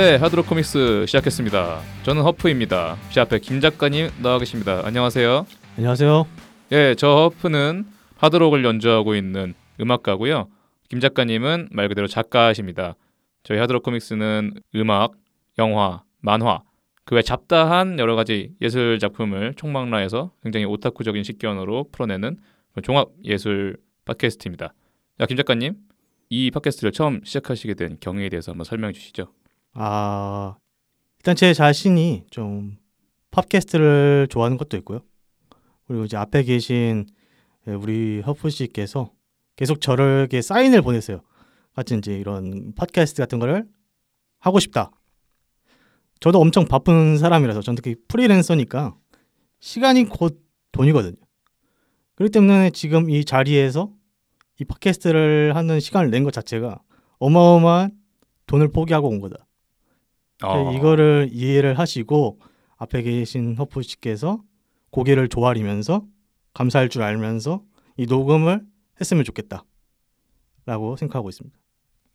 네, 하드록 코믹스 시작했습니다. 저는 허프입니다. 제 앞에 김 작가님 나와 계십니다. 안녕하세요. 안녕하세요. 예, 저 허프는 하드록을 연주하고 있는 음악가고요. 김 작가님은 말 그대로 작가십니다. 저희 하드록 코믹스는 음악, 영화, 만화, 그 외 잡다한 여러 가지 예술 작품을 총망라해서 굉장히 오타쿠적인 식견으로 풀어내는 종합 예술 팟캐스트입니다. 자, 김 작가님, 이 팟캐스트를 처음 시작하시게 된 경위에 대해서 한번 설명해 주시죠. 아 일단 제 자신이 좀 팟캐스트를 좋아하는 것도 있고요. 그리고 이제 앞에 계신 우리 허프 씨께서 계속 저에게 사인을 보냈어요. 같이 이제 이런 팟캐스트 같은 거를 하고 싶다. 저도 엄청 바쁜 사람이라서 전 특히 프리랜서니까 시간이 곧 돈이거든요. 그렇기 때문에 지금 이 자리에서 이 팟캐스트를 하는 시간을 낸 것 자체가 어마어마한 돈을 포기하고 온 거다. 어, 이거를 이해를 하시고 앞에 계신 허프 씨께서 고개를 조아리면서 감사할 줄 알면서 이 녹음을 했으면 좋겠다. 라고 생각하고 있습니다.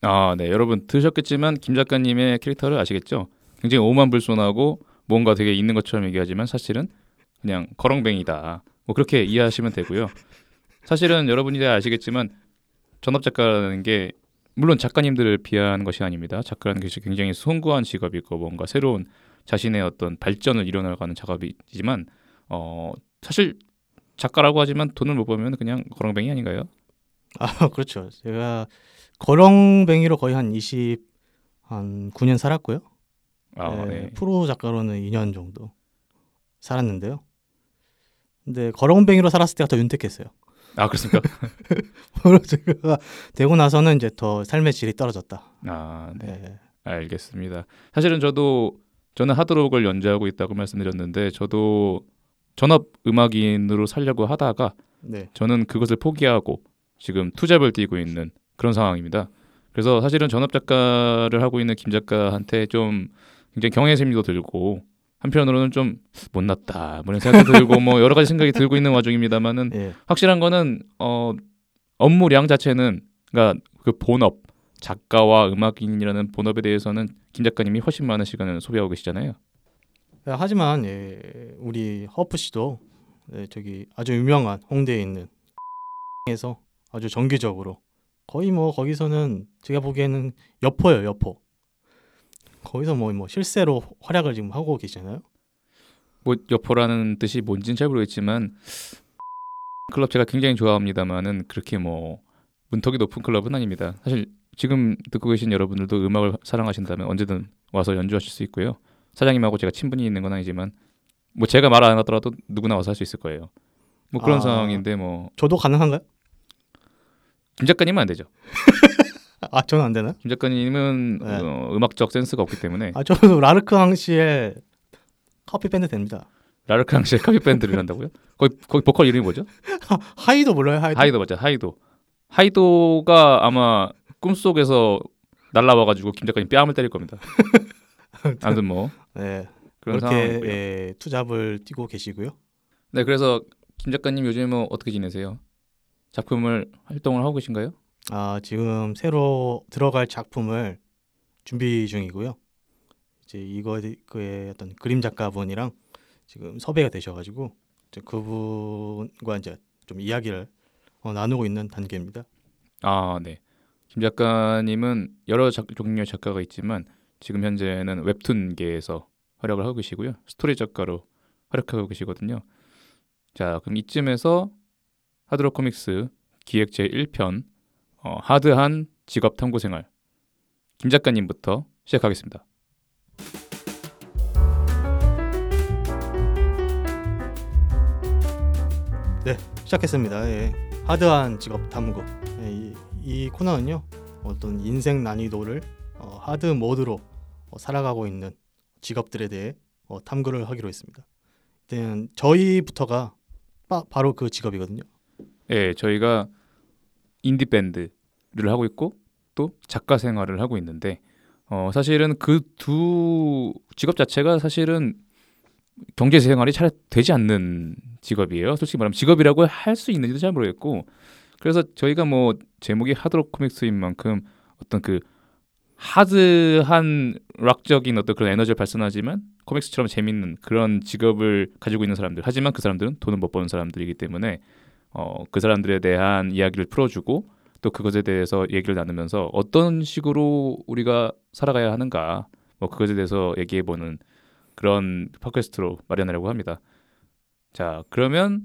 아, 네. 여러분 들으셨겠지만 김 작가님의 캐릭터를 아시겠죠? 굉장히 오만불손하고 뭔가 되게 있는 것처럼 얘기하지만 사실은 그냥 거렁뱅이다. 뭐 그렇게 이해하시면 되고요. 사실은 여러분이 다 아시겠지만 전업 작가라는 게 물론 작가님들을 비하하는 것이 아닙니다. 작가라는 것이 굉장히 숭고한 직업이고 뭔가 새로운 자신의 어떤 발전을 이뤄나가는 작업이지만 어 사실 작가라고 하지만 돈을 못 벌면 그냥 거렁뱅이 아닌가요? 아, 그렇죠. 제가 거렁뱅이로 거의 한 20, 한 9년 살았고요. 아, 네, 네. 프로 작가로는 2년 정도 살았는데요. 근데 거렁뱅이로 살았을 때가 더 윤택했어요. 아 그렇습니까? 프로 작가가 되고 나서는 이제 더 삶의 질이 떨어졌다. 아, 네. 네. 알겠습니다. 사실은 저도 저는 하드록을 연주하고 있다고 말씀드렸는데 저도 전업 음악인으로 살려고 하다가 네. 저는 그것을 포기하고 지금 투잡을 뛰고 있는 그런 상황입니다. 그래서 사실은 전업 작가를 하고 있는 김 작가한테 좀 굉장히 경외심도 들고 한편으로는 좀 못났다 뭐 이런 생각도 들고 뭐 여러 가지 생각이 들고 있는 와중입니다만은 예. 확실한 거는 어 업무량 자체는 그러니까 그 본업 작가와 음악인이라는 본업에 대해서는 김 작가님이 훨씬 많은 시간을 소비하고 계시잖아요. 하지만 예, 우리 허프 씨도 예, 저기 아주 유명한 홍대에 있는 에서 아주 정기적으로 거의 뭐 거기서는 제가 보기에는 여포예요 여포 거기서 뭐, 뭐 실세로 활약을 지금 하고 계시잖아요 뭐 여포라는 뜻이 뭔지는 잘 모르겠지만 클럽 제가 굉장히 좋아합니다만은 그렇게 뭐 문턱이 높은 클럽은 아닙니다. 사실 지금 듣고 계신 여러분들도 음악을 사랑하신다면 언제든 와서 연주하실 수 있고요. 사장님하고 제가 친분이 있는 건 아니지만 뭐 제가 말 안 하더라도 누구나 와서 할 수 있을 거예요. 뭐 그런 아. 상황인데 뭐김 저도 가능한가요? 작가님은 안 되죠. 아 저는 안 되나요? 김 작가님은 네. 어, 음악적 센스가 없기 때문에 아 저도 라르크 앙 시엘 카피 밴드 됩니다 라르크 앙 시엘 카피 밴드를 한다고요? 거기 거기 보컬 이름이 뭐죠? 하이도 몰라요 하이도? 하이도 맞죠. 하이도. 하이도가 아마 꿈속에서 날라와가지고 김 작가님 뺨을 때릴 겁니다. 아무튼 뭐 네 그런 그렇게. 예, 투잡을 뛰고 계시고요 네, 그래서 김 작가님 요즘 뭐 어떻게 지내세요? 작품을 활동을 하고 계신가요? 아, 지금 새로 들어갈 작품을 준비 중이고요. 이제 이거에 그의 어떤 그림 작가분이랑 지금 섭외가 되셔가지고 이제 그분과 이제 좀 이야기를 어, 나누고 있는 단계입니다. 아, 네. 김 작가님은 여러 작, 종류의 작가가 있지만 지금 현재는 웹툰계에서 활약을 하고 계시고요. 스토리 작가로 활약하고 계시거든요. 자, 그럼 이쯤에서 하드록 코믹스 기획 제 1편 어, 하드한 직업 탐구 생활 김 작가님부터 시작하겠습니다. 시작했습니다. 예. 하드한 직업 탐구. 예, 이, 이 코너는요 어떤 인생 난이도를 어, 하드 모드로 어, 살아가고 있는 직업들에 대해 어, 탐구를 하기로 했습니다. 일단 저희부터가 바, 바로 그 직업이거든요. 예, 저희가 인디 밴드 를 하고 있고 또 작가 생활을 하고 있는데 어, 사실은 그 두 직업 자체가 사실은 경제 생활이 잘 되지 않는 직업이에요. 솔직히 말하면 직업이라고 할 수 있는지도 잘 모르겠고 그래서 저희가 뭐 제목이 하드록 코믹스인 만큼 어떤 그 하드한 락적인 어떤 그런 에너지를 발산하지만 코믹스처럼 재밌는 그런 직업을 가지고 있는 사람들 하지만 그 사람들은 돈을 못 버는 사람들이기 때문에 어, 그 사람들에 대한 이야기를 풀어주고 또 그것에 대해서 얘기를 나누면서 어떤 식으로 우리가 살아가야 하는가 뭐 그것에 대해서 얘기해 보는 그런 팟캐스트로 마련하려고 합니다. 자 그러면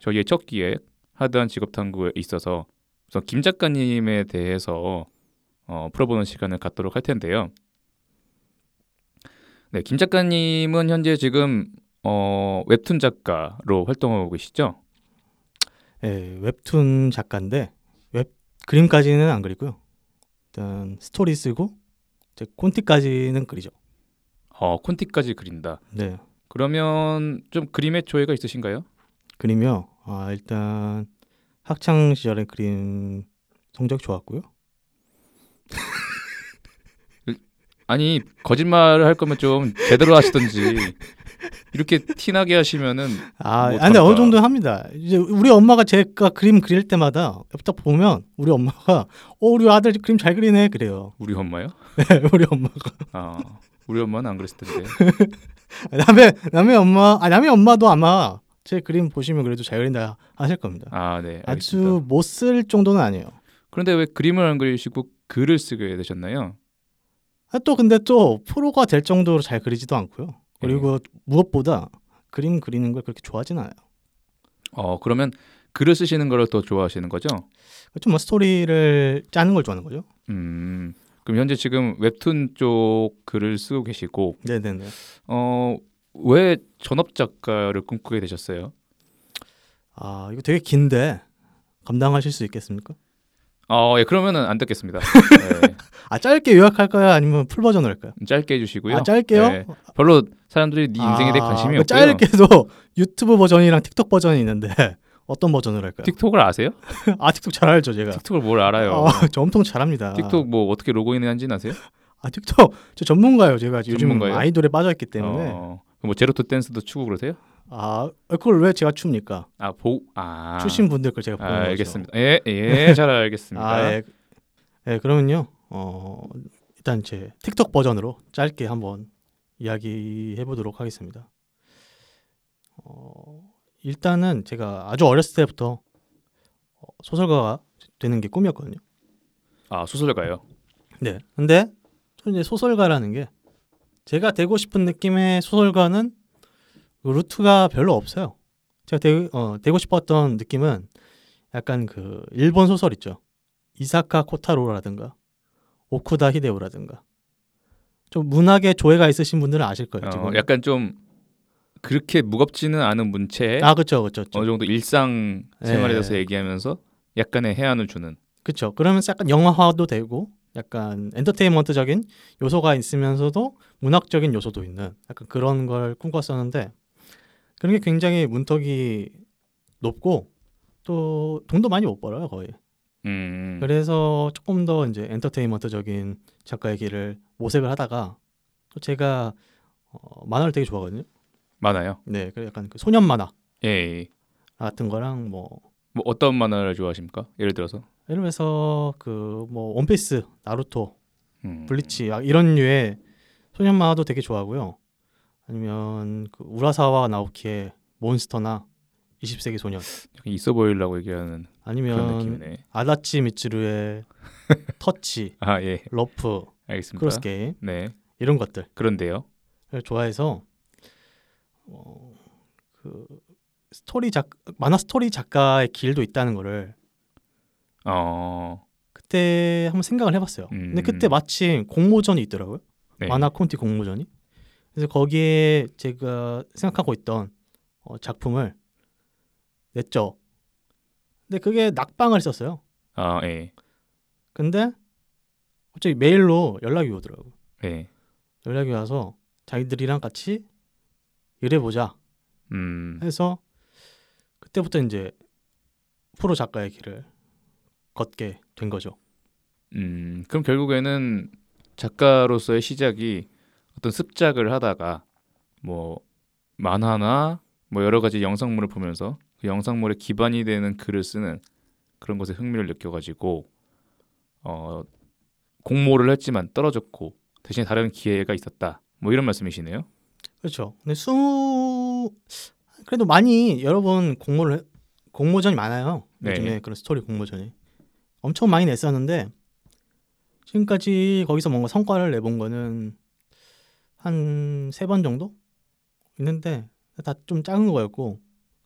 저희의 첫 기획 하드한 직업 탐구에 있어서 우선 김 작가님에 대해서 어, 풀어보는 시간을 갖도록 할 텐데요. 네, 김 작가님은 현재 지금 어, 웹툰 작가로 활동하고 계시죠? 예, 웹툰 작가인데 웹 그림까지는 안 그리고요. 일단 스토리 쓰고 이제 콘티까지는 그리죠. 어, 콘티까지 그린다. 네, 그러면 좀 그림에 조예가 있으신가요? 그림요. 아, 일단 학창 시절에 그림 성적 좋았고요. 아니 거짓말을 할 거면 좀 제대로 하시던지 이렇게 티나게 하시면은 아, 근데 어느? 정도 합니다. 이제 우리 엄마가 제가 그림 그릴 때마다 딱 보면 우리 엄마가 어 우리 아들 그림 잘 그리네 그래요. 우리 엄마요? 우리 엄마가 아 우리 엄마는 안 그랬을 텐데. 남의 남의 엄마 아 남의 엄마도 아마 제 그림 보시면 그래도 잘 그린다 하실 겁니다. 아 네. 알겠습니다. 아주 못 쓸 정도는 아니에요. 그런데 왜 그림을 안 그리시고 글을 쓰게 되셨나요? 아, 또 근데 또 프로가 될 정도로 잘 그리지도 않고요. 그리고 네. 무엇보다 그림 그리는 걸 그렇게 좋아하진 않아요. 어 그러면 글을 쓰시는 걸 더 좋아하시는 거죠? 좀 뭐 스토리를 짜는 걸 좋아하는 거죠. 음 그럼 현재 지금 웹툰 쪽 글을 쓰고 계시고 네네네. 어왜 전업 작가를 꿈꾸게 되셨어요? 아 이거 되게 긴데 감당하실 수 있겠습니까? 어 예 그러면은 안 듣겠습니다. 네, 아 짧게 요약할까요? 아니면 full 버전으로 할까요? 짧게 해주시고요. 아 짧게요? 네, 별로 사람들이 네 인생에 대해 관심이 아, 없고요. 짧게도 유튜브 버전이랑 틱톡 버전이 있는데 어떤 버전으로 할까요? 틱톡을 아세요? 아 틱톡 잘 알죠 제가. 틱톡을 뭘 알아요? 아, 저 엄청 잘합니다. 틱톡 뭐 어떻게 로그인하는지 아세요? 아 틱톡 저 전문가예요. 제가 요즘 전문가예요? 아이돌에 빠져 있기 때문에 어, 뭐 제로투 댄스도 추고 그러세요? 아 그걸 왜 제가 춥니까? 아, 보, 아, 추신 분들 걸 제가 아, 보는 거죠. 알겠습니다. 예, 예, 잘 알겠습니다. 아, 예. 예, 그러면요. 어, 일단 제 틱톡 버전으로 짧게 한번 이야기해 보도록 하겠습니다. 어, 일단은 제가 아주 어렸을 때부터 어, 소설가가 되는 게 꿈이었거든요. 아, 소설가요. 네. 근데 이제 소설가라는 게 제가 되고 싶은 느낌의 소설가는 그 루트가 별로 없어요. 제가 되, 어, 되고 싶었던 느낌은 약간 그 일본 소설 있죠. 이사카 코타로라든가 오쿠다 히데오라든가 좀 문학에 조예가 있으신 분들은 아실 거예요. 어. 약간 좀 그렇게 무겁지는 않은 문체에 아 그렇죠, 그렇죠, 어느 정도 일상 생활에 예. 대해서 얘기하면서 약간의 해안을 주는. 그렇죠. 그러면서 약간 영화화도 되고 약간 엔터테인먼트적인 요소가 있으면서도 문학적인 요소도 있는 약간 그런 걸 꿈꿨었는데 그런 게 굉장히 문턱이 높고 또 돈도 많이 못 벌어요 거의. 음, 그래서 조금 더 이제 엔터테인먼트적인 작가의 길을 모색을 하다가 또 제가 어, 만화를 되게 좋아하거든요. 많아요. 네, 그 약간 그 소년 만화 예, 예. 같은 거랑 뭐 뭐 어떤 만화를 좋아하십니까? 예를 들어서. 예를 들어서 그 뭐 원피스, 나루토, 음. 블리치 아, 이런 류의 소년 만화도 되게 좋아하고요. 아니면 그 우라사와 나오키의 몬스터나 20세기 소년 있어 보이려고 얘기하는 아니면. 아다치 미츠루의 터치, 아, 예. 러프, 알겠습니다. 크로스 게임 네. 이런 것들을 그런데요. 좋아해서 어, 그 스토리 작 만화 스토리 작가의 길도 있다는 거를 어. 그때 한번 생각을 해봤어요. 근데 음. 그때 마침 공모전이 있더라고요. 네. 만화 콘티 공모전이. 그래서 거기에 제가 생각하고 있던 어, 작품을 냈죠. 근데 그게 낙방을 했었어요. 아, 예. 근데 갑자기 메일로 연락이 오더라고요. 예. 연락이 와서 자기들이랑 같이 일해보자 음. 해서 그때부터 이제 프로 작가의 길을 걷게 된 거죠. 음, 그럼 결국에는 작가로서의 시작이 어떤 습작을 하다가 뭐 만화나 뭐 여러 가지 영상물을 보면서 그 영상물에 기반이 되는 글을 쓰는 그런 것에 흥미를 느껴가지고 어 공모를 했지만 떨어졌고 대신 다른 기회가 있었다. 뭐 이런 말씀이시네요. 그렇죠. 근데 수 그래도 많이 여러 번 공모를 해- 공모전이 많아요. 네. 요즘에 그런 스토리 공모전이 엄청 많이 냈었는데 지금까지 거기서 뭔가 성과를 내본 거는 한 세 번 정도 있는데 다 좀 작은 거였고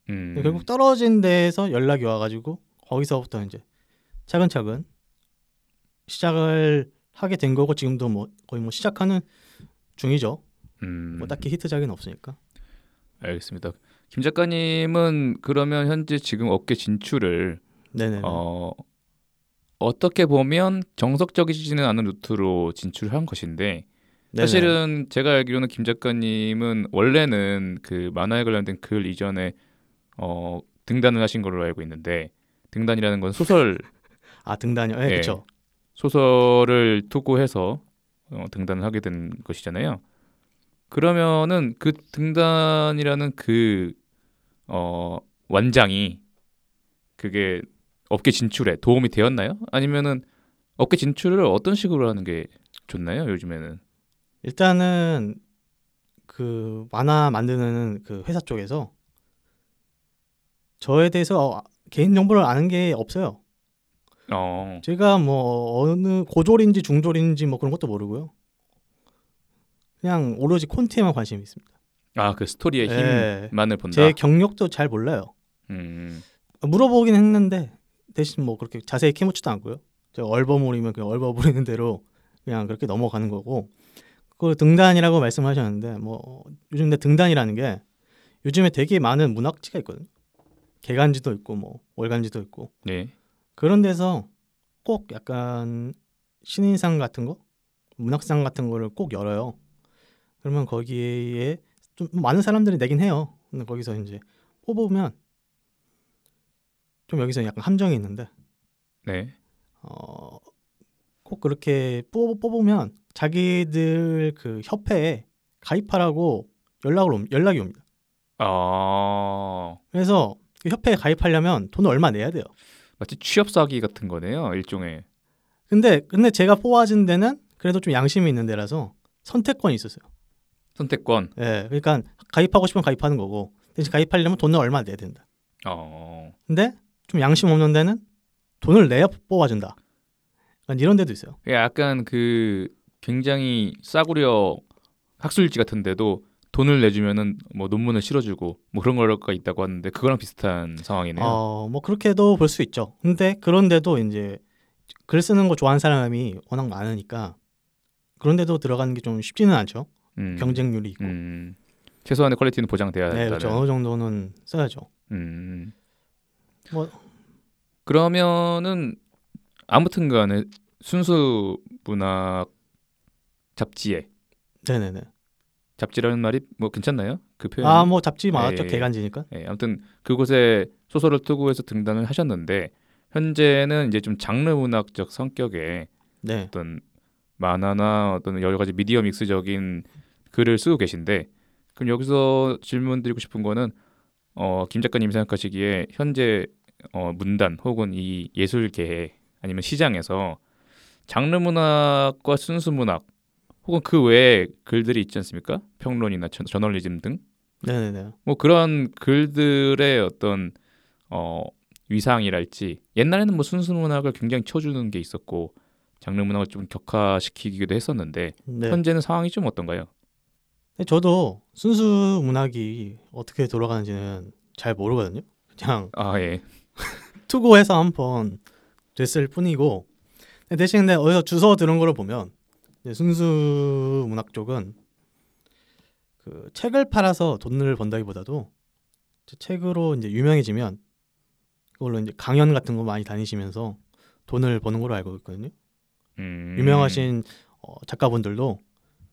음. 결국 떨어진 데에서 연락이 와가지고 거기서부터 이제 차근차근 시작을 하게 된 거고 지금도 뭐 거의 뭐 시작하는 중이죠. 음. 뭐 딱히 히트작은 없으니까. 알겠습니다. 김 작가님은 그러면 현재 지금 업계 진출을 네네. 어 어떻게 보면 정석적이지는 않은 루트로 진출한 것인데 사실은 제가 알기로는 김 작가님은 원래는 그 만화에 관련된 글 이전에 어 등단을 하신 걸로 알고 있는데 등단이라는 건 소설 아 등단이요. 네, 예. 그렇죠. 소설을 투고해서 어, 등단을 하게 된 것이잖아요. 그러면은 그 등단이라는 그 어, 완장이 그게 업계 진출에 도움이 되었나요? 아니면은 업계 진출을 어떤 식으로 하는 게 좋나요? 요즘에는 일단은 그 만화 만드는 그 회사 쪽에서 저에 대해서 개인 정보를 아는 게 없어요. 어, 제가 뭐 어느 고졸인지 중졸인지 뭐 그런 것도 모르고요. 그냥 오로지 콘티에만 관심이 있습니다. 아 그 스토리의 예. 힘만을 본다. 제 경력도 잘 몰라요. 음, 물어보긴 했는데 대신 뭐 그렇게 자세히 캐묻지도 않고요. 제가 얼버무리면 그냥 얼버무리는 대로 그냥 그렇게 넘어가는 거고. 그 등단이라고 말씀하셨는데 뭐 요즘 근데 등단이라는 게 요즘에 되게 많은 문학지가 있거든요. 개간지도 있고 뭐 월간지도 있고 네, 그런 데서 꼭 약간 신인상 같은 거, 문학상 같은 거를 꼭 열어요. 그러면 거기에 좀 많은 사람들이 내긴 해요. 근데 거기서 이제 뽑으면 좀 여기서 약간 함정이 있는데 네, 어, 꼭 그렇게 뽑, 뽑으면 자기들 그 협회에 가입하라고 연락을 옴- 연락이 옵니다. 아 그래서 그 협회에 가입하려면 돈을 얼마 내야 돼요. 마치 취업 사기 같은 거네요, 일종의. 근데 근데 제가 뽑아진 데는 그래도 좀 양심이 있는 데라서 선택권이 있었어요. 선택권. 예, 그러니까 가입하고 싶으면 가입하는 거고 대신 가입하려면 돈을 얼마 내야 된다. 어, 근데 좀 양심 없는 데는 돈을 내야 뽑아준다. 약간 이런 데도 있어요. 약간 그 굉장히 싸구려 학술지 같은 데도 돈을 내주면은 뭐 논문을 실어주고 뭐 그런 거가 있다고 하는데 그거랑 비슷한 상황이네요. 어, 뭐 그렇게도 볼 수 있죠. 근데 그런데도 이제 글 쓰는 거 좋아하는 사람이 워낙 많으니까 그런데도 들어가는 게 좀 쉽지는 않죠. 음, 경쟁률이 있고. 음, 최소한의 퀄리티는 보장돼야 네. 그렇죠. 어느 정도는 써야죠. 음. 뭐- 그러면은 아무튼간에 순수 문학 잡지에 네네네. 잡지라는 말이 뭐 괜찮나요? 그 표현. 아, 뭐 잡지 많았죠. 예, 예. 개간지니까. 예, 아무튼 그곳에 소설을 투고해서 등단을 하셨는데 현재는 이제 좀 장르 문학적 성격의 네. 어떤 만화나 어떤 여러 가지 미디어 믹스적인 글을 쓰고 계신데 그럼 여기서 질문 드리고 싶은 거는 어, 김 작가님이 생각하시기에 현재 어, 문단 혹은 이 예술계 아니면 시장에서 장르 문학과 순수 문학 혹은 그 외에 글들이 있지 않습니까? 평론이나 저- 저널리즘 등 네네네. 뭐 그런 글들의 어떤 어 위상이랄지 옛날에는 뭐 순수 문학을 굉장히 쳐주는 게 있었고 장르 문학을 좀 격화시키기도 했었는데 네. 현재는 상황이 좀 어떤가요? 근데 저도 순수 문학이 어떻게 돌아가는지는 잘 모르거든요. 그냥 아 예. 투고해서 한번 됐을 뿐이고 근데 대신 근데 어디서 주워 들은 거를 보면 순수 문학 쪽은 그 책을 팔아서 돈을 번다기보다도 책으로 이제 유명해지면 그걸로 이제 강연 같은 거 많이 다니시면서 돈을 버는 걸로 알고 있거든요. 음. 유명하신 어, 작가분들도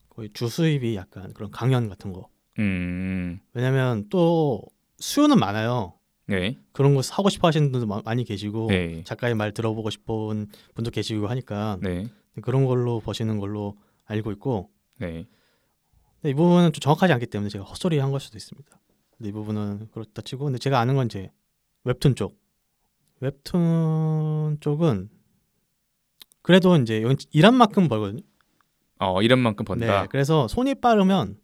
거의 주 수입이 약간 그런 강연 같은 거. 음. 왜냐면 또 수요는 많아요. 네. 그런 거 하고 싶어 하시는 분도 마- 많이 계시고 네. 작가의 말 들어보고 싶은 분도 계시고 하니까 네. 그런 걸로 버시는 걸로 알고 있고 네. 근데 이 부분은 좀 정확하지 않기 때문에 제가 헛소리 한 걸 수도 있습니다. 근데 이 부분은 그렇다 치고 근데 제가 아는 건 이제 웹툰 쪽 웹툰 쪽은 그래도 이제 일한 만큼 벌거든요. 어 일한 만큼 번다. 네, 그래서 손이 빠르면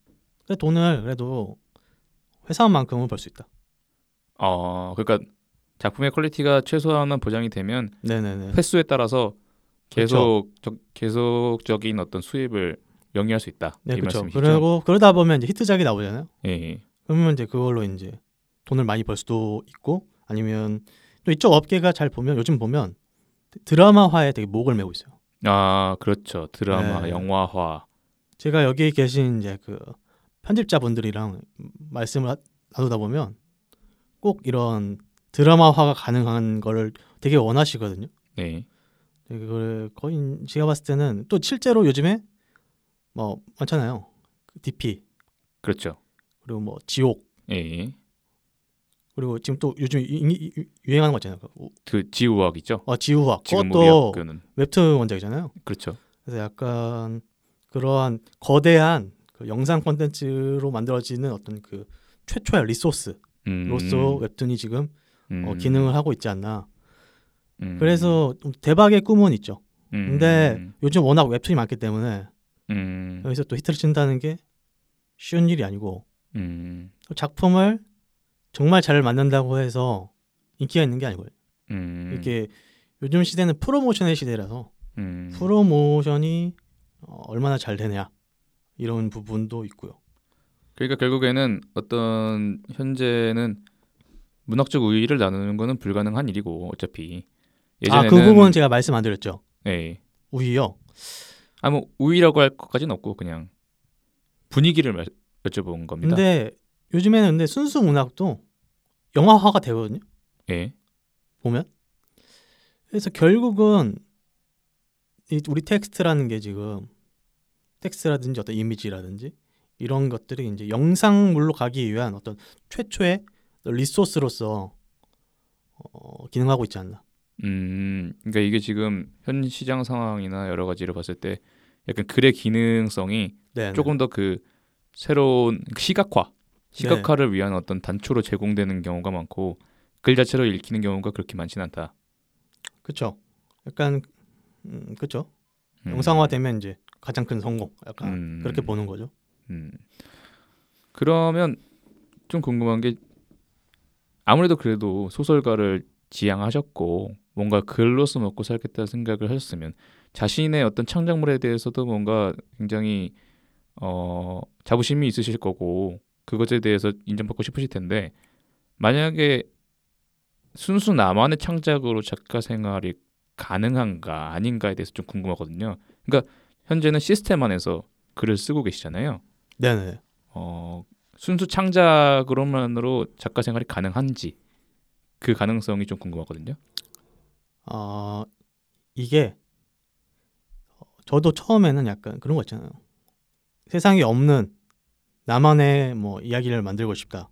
그 돈을 그래도 회사만큼은 벌 수 있다. 어 그러니까 작품의 퀄리티가 최소한은 보장이 되면 네네네. 횟수에 따라서 그렇죠. 계속 적- 계속적인 어떤 수입을 영위할 수 있다. 네, 이 그렇죠. 그리고 그러다 보면 이제 히트작이 나오잖아요. 예, 예. 그러면 이제 그걸로 이제 돈을 많이 벌 수도 있고 아니면 또 이쪽 업계가 잘 보면 요즘 보면 드라마화에 되게 목을 메고 있어요. 아 그렇죠. 드라마, 네. 영화화. 제가 여기 계신 이제 그 편집자분들이랑 말씀을 하- 나누다 보면 꼭 이런 드라마화가 가능한 거를 되게 원하시거든요. 네. 그걸 거의 제가 봤을 때는 또 실제로 요즘에 뭐 많잖아요. 그 DP 그렇죠. 그리고 뭐 지옥 예, 예. 그리고 지금 또 요즘 유, 유행하는 거 있잖아요. 그 우- 그 지우학 있죠. 어, 지우학 그것도 웹툰 원작이잖아요. 그렇죠. 그래서 약간 그러한 거대한 그 영상 콘텐츠로 만들어지는 어떤 그 최초의 리소스 로서 음, 웹툰이 지금 음, 어, 기능을 하고 있지 않나. 음, 그래서 좀 대박의 꿈은 있죠. 음, 근데 요즘 워낙 웹툰이 많기 때문에 음, 여기서 또 히트를 친다는 게 쉬운 일이 아니고 음, 또 작품을 정말 잘 만든다고 해서 인기가 있는 게 아니고요. 음, 이게 요즘 시대는 프로모션의 시대라서 음, 프로모션이 어, 얼마나 잘 되냐 이런 부분도 있고요. 그러니까 결국에는 어떤 현재는 문학적 우위를 나누는 거는 불가능한 일이고 어차피 예전에는 아 그 부분 제가 말씀 안 드렸죠. 예. 우위요. 아 뭐 우위라고 할 것까지는 없고 그냥 분위기를 말- 여쭤본 겁니다. 근데 요즘에는 근데 순수 문학도 영화화가 되거든요. 예. 보면 그래서 결국은 이 우리 텍스트라는 게 지금 텍스트라든지 어떤 이미지라든지 이런 것들이 이제 영상물로 가기 위한 어떤 최초의 리소스로서 어, 기능하고 있지 않나. 음, 그러니까 이게 지금 현 시장 상황이나 여러 가지를 봤을 때 약간 글의 기능성이 네. 조금 더 그 새로운 시각화, 시각화를 위한 어떤 단초로 제공되는 경우가 많고 글 자체로 읽히는 경우가 그렇게 많지는 않다. 그렇죠. 약간 음, 그렇죠. 음, 영상화되면 이제 가장 큰 성공. 약간 음, 그렇게 보는 거죠. 음. 그러면 좀 궁금한 게 아무래도 그래도 소설가를 지향하셨고 뭔가 글로서 먹고 살겠다 생각을 하셨으면 자신의 어떤 창작물에 대해서도 뭔가 굉장히 어 자부심이 있으실 거고 그것에 대해서 인정받고 싶으실 텐데 만약에 순수 나만의 창작으로 작가 생활이 가능한가 아닌가에 대해서 좀 궁금하거든요. 그러니까 현재는 시스템 안에서 글을 쓰고 계시잖아요. 네네. 어, 순수 창작으로만으로 작가 생활이 가능한지 그 가능성이 좀 궁금하거든요. 어, 이게 어, 저도 처음에는 약간 그런 거 있잖아요. 세상에 없는 나만의 뭐 이야기를 만들고 싶다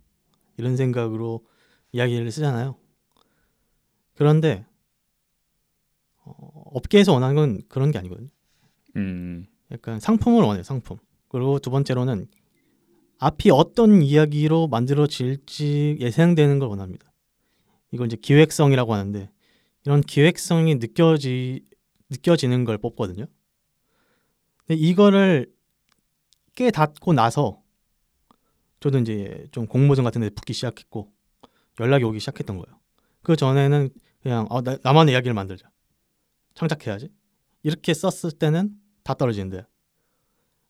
이런 생각으로 이야기를 쓰잖아요. 그런데 어, 업계에서 원하는 건 그런 게 아니거든요. 음, 약간 상품을 원해요, 상품. 그리고 두 번째로는 앞이 어떤 이야기로 만들어질지 예상되는 걸 원합니다. 이걸 이제 기획성이라고 하는데 이런 기획성이 느껴지 느껴지는 걸 뽑거든요. 근데 이거를 깨닫고 나서 저도 이제 좀 공모전 같은 데 붙기 시작했고 연락이 오기 시작했던 거예요. 그 전에는 그냥 아, 나, 나만의 이야기를 만들자. 창작해야지. 이렇게 썼을 때는 다 떨어지는데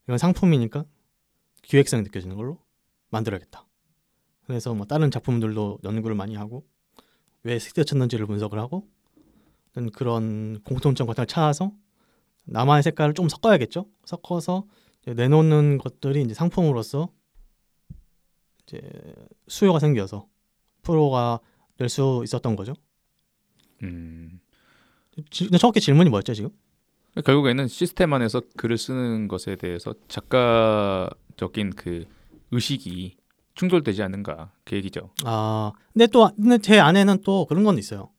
이건 상품이니까 기획성이 느껴지는 걸로 만들어야겠다. 그래서 뭐 다른 작품들도 연구를 많이 하고 왜 스쳐쳤는지를 분석을 하고 그런 공통점 같은 걸 찾아서 나만의 색깔을 좀 섞어야겠죠. 섞어서 내놓는 것들이 이제 상품으로서 이제 수요가 생겨서 프로가 될 수 있었던 거죠. 음. 지- 근데 정확히 질문이 뭐였죠 지금? 결국에는 시스템 안에서 글을 쓰는 것에 대해서 작가적인 그 의식이 충돌되지 않는가 그 얘기죠. 아 근데 또 근데 제 안에는 또 그런 건 있어요.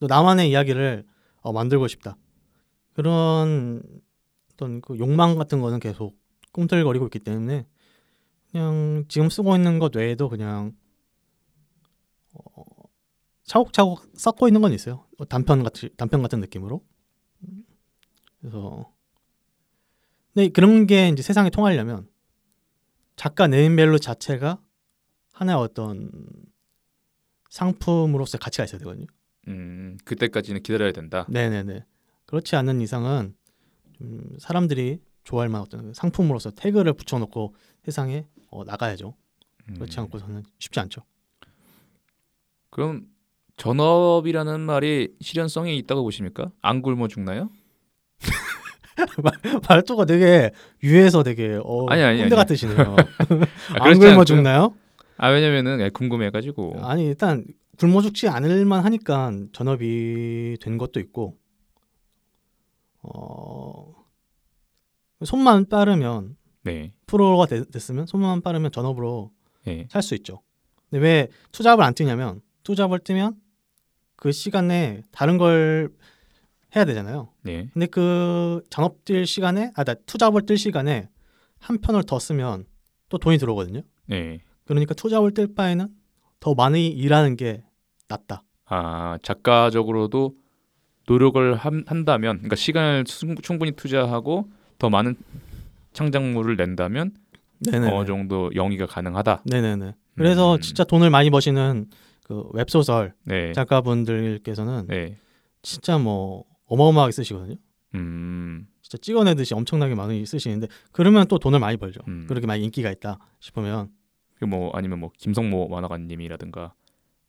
또 나만의 이야기를 어, 만들고 싶다. 그런 어떤 그 욕망 같은 거는 계속 꿈틀거리고 있기 때문에 그냥 지금 쓰고 있는 것 외에도 그냥 어, 차곡차곡 쌓고 있는 건 있어요. 어, 단편 같은 단편 같은 느낌으로. 음. 그래서 근데 그런 게 이제 세상에 통하려면 작가 네임밸류 자체가 하나의 어떤 상품으로서의 가치가 있어야 되거든요. 음, 그때까지는 기다려야 된다. 네네네. 그렇지 않은 이상은 좀 사람들이 좋아할 만한 어떤 상품으로서 태그를 붙여놓고 세상에 어, 나가야죠. 그렇지 음, 않고서는 쉽지 않죠. 그럼 전업이라는 말이 실현성이 있다고 보십니까? 안 굶어 죽나요? 말투가 되게 유해서 되게 어, 아니, 아니, 꼰대 아니. 같으시네요. 아, 안 굶어. 죽나요? 아 왜냐면은 그냥 궁금해가지고. 아니 일단 굶어 죽지 않을만 하니까 전업이 된 것도 있고 어 손만 빠르면 네, 프로가 되- 됐으면 손만 빠르면 전업으로 네, 살수 있죠. 근데 왜 투잡을 안 뜨냐면 투잡을 뜨면 그 시간에 다른 걸 해야 되잖아요. 네. 근데 그 전업 뛸 시간에 아, 나 투잡을 뜰 시간에 한 편을 더 쓰면 또 돈이 들어오거든요. 네. 그러니까 투잡을 뜰 바에는 더 많이 일하는 게 낫다. 아 작가적으로도 노력을 함- 한다면, 그러니까 시간을 충- 충분히 투자하고 더 많은 창작물을 낸다면 네네. 어느 정도 영위가 가능하다. 네네네. 그래서 음. 진짜 돈을 많이 버시는 그 웹소설 네, 작가분들께서는 네. 진짜 뭐 어마어마하게 쓰시거든요. 음, 진짜 찍어내듯이 엄청나게 많이 쓰시는데 그러면 또 돈을 많이 벌죠. 음. 그렇게 많이 인기가 있다 싶으면 그뭐 아니면 뭐 김성모 만화가님이라든가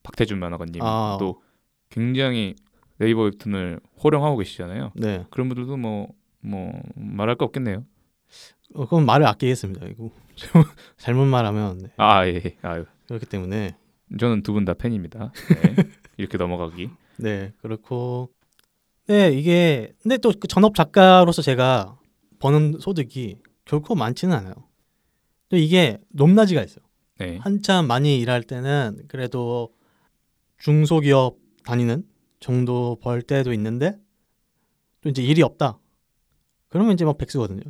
박태준 만화가님 아. 또 굉장히 네이버 웹툰을 호령하고 계시잖아요. 네. 그런 분들도 뭐뭐 말할 거 없겠네요. 어, 그건 말을 아끼겠습니다. 이거 잘못 말하면 네. 아 예, 예. 아유, 그렇기 때문에 저는 두 분 다 팬입니다. 네. 이렇게 넘어가기. 네 그렇고 네 이게 근데 또 그 전업 작가로서 제가 버는 소득이 결코 많지는 않아요. 또 이게 높낮이가 있어요. 네, 한참 많이 일할 때는 그래도 중소기업 다니는 정도 벌 때도 있는데 또 이제 일이 없다. 그러면 이제 막 백수거든요.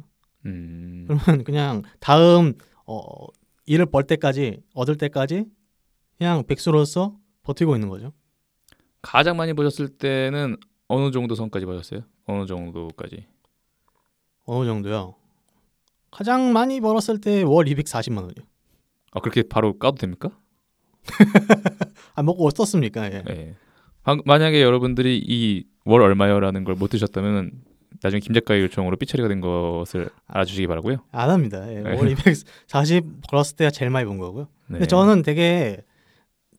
음, 그러면 그냥 다음 어, 일을 벌 때까지 얻을 때까지 그냥 백수로서 버티고 있는 거죠. 가장 많이 보셨을 때는 어느 정도 선까지 보셨어요? 어느 정도까지? 어느 정도요? 가장 많이 벌었을 때 월 240만 원이요. 아 그렇게 바로 까도 됩니까? 아 먹고 어떻습니까? 예. 네. 방- 만약에 여러분들이 이 월 얼마요라는 걸 못 드셨다면 나중에 김 작가의 요청으로 삐처리가 된 것을 알아주시기 바라고요. 안 합니다. 예. 네. 월 240 벌었을 때가 제일 많이 본 거고요. 네. 근데 저는 되게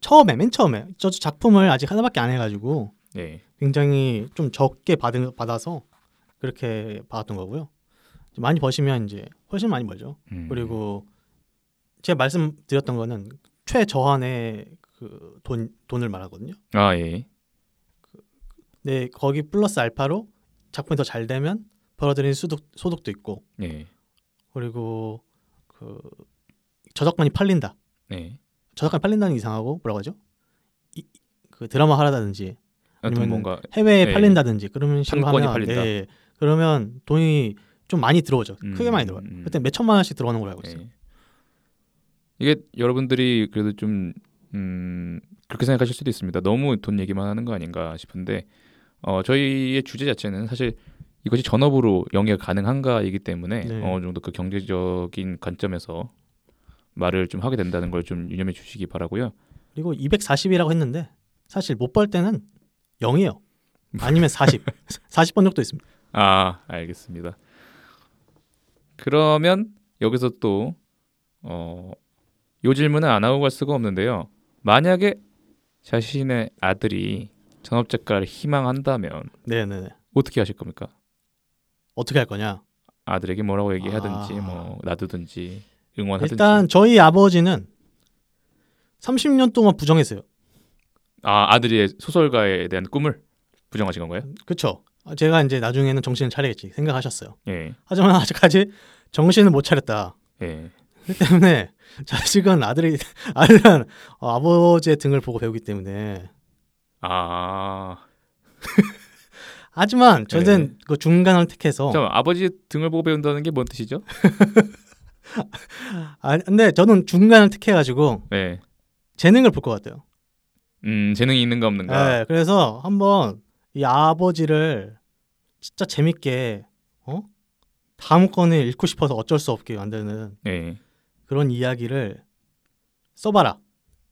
처음에 맨 처음에 저 작품을 아직 하나밖에 안 해가지고 네. 굉장히 좀 적게 받은 받아서 그렇게 받았던 거고요. 많이 버시면 이제 훨씬 많이 벌죠. 음. 그리고 제가 말씀드렸던 거는 최저한의 그 돈 돈을 말하거든요. 아 예. 네 거기 플러스 알파로 작품이 더 잘 되면 벌어들이는 소득 소득도 있고 예. 그리고 그 저작권이 팔린다. 네. 저작권 팔린다는 게 이상하고 뭐라고 하죠? 이, 그 드라마 하라든지 아니면은 뭔가 해외에 네. 팔린다든지 그러면 하면 팔린다. 네, 그러면 돈이 좀 많이 들어오죠. 크게 음, 많이 들어요. 음. 그때 몇 천만 원씩 들어오는 걸로 알고 있어요. 예. 이게 여러분들이 그래도 좀 음, 그렇게 생각하실 수도 있습니다. 너무 돈 얘기만 하는 거 아닌가 싶은데 어, 저희의 주제 자체는 사실 이것이 전업으로 영위가 가능한가이기 때문에 네. 어느 정도 그 경제적인 관점에서 말을 좀 하게 된다는 걸 좀 유념해 주시기 바라고요. 그리고 240이라고 했는데 사실 못 벌 때는 0이에요. 아니면 40. 40번 적도 있습니다. 아, 알겠습니다. 그러면 여기서 또 어, 요 질문은 안 하고 갈 수가 없는데요. 만약에 자신의 아들이 전업 작가를 희망한다면 네, 네, 네. 어떻게 하실 겁니까? 어떻게 할 거냐? 아들에게 뭐라고 얘기하든지 아. 뭐 놔두든지 응원하든지. 일단 저희 아버지는 30년 동안 부정했어요. 아 아들의 소설가에 대한 꿈을 부정하신 건가요? 그렇죠. 제가 이제 나중에는 정신을 차리겠지 생각하셨어요. 예, 하지만 아직까지 정신을 못 차렸다. 예. 그렇기 때문에 자식은 아들이 아들은 어, 아버지의 등을 보고 배우기 때문에 아, 하지만 저는 그 중간을 택해서 잠깐 아버지 등을 보고 배운다는 게 뭔 뜻이죠? 아 근데 저는 중간을 택해 가지고 네, 재능을 볼 것 같아요. 음 재능이 있는가 없는가. 네, 그래서 한번 이 아버지를 진짜 재밌게 다음 건을 읽고 싶어서 어쩔 수 없게 만드는 예. 그런 이야기를 써봐라.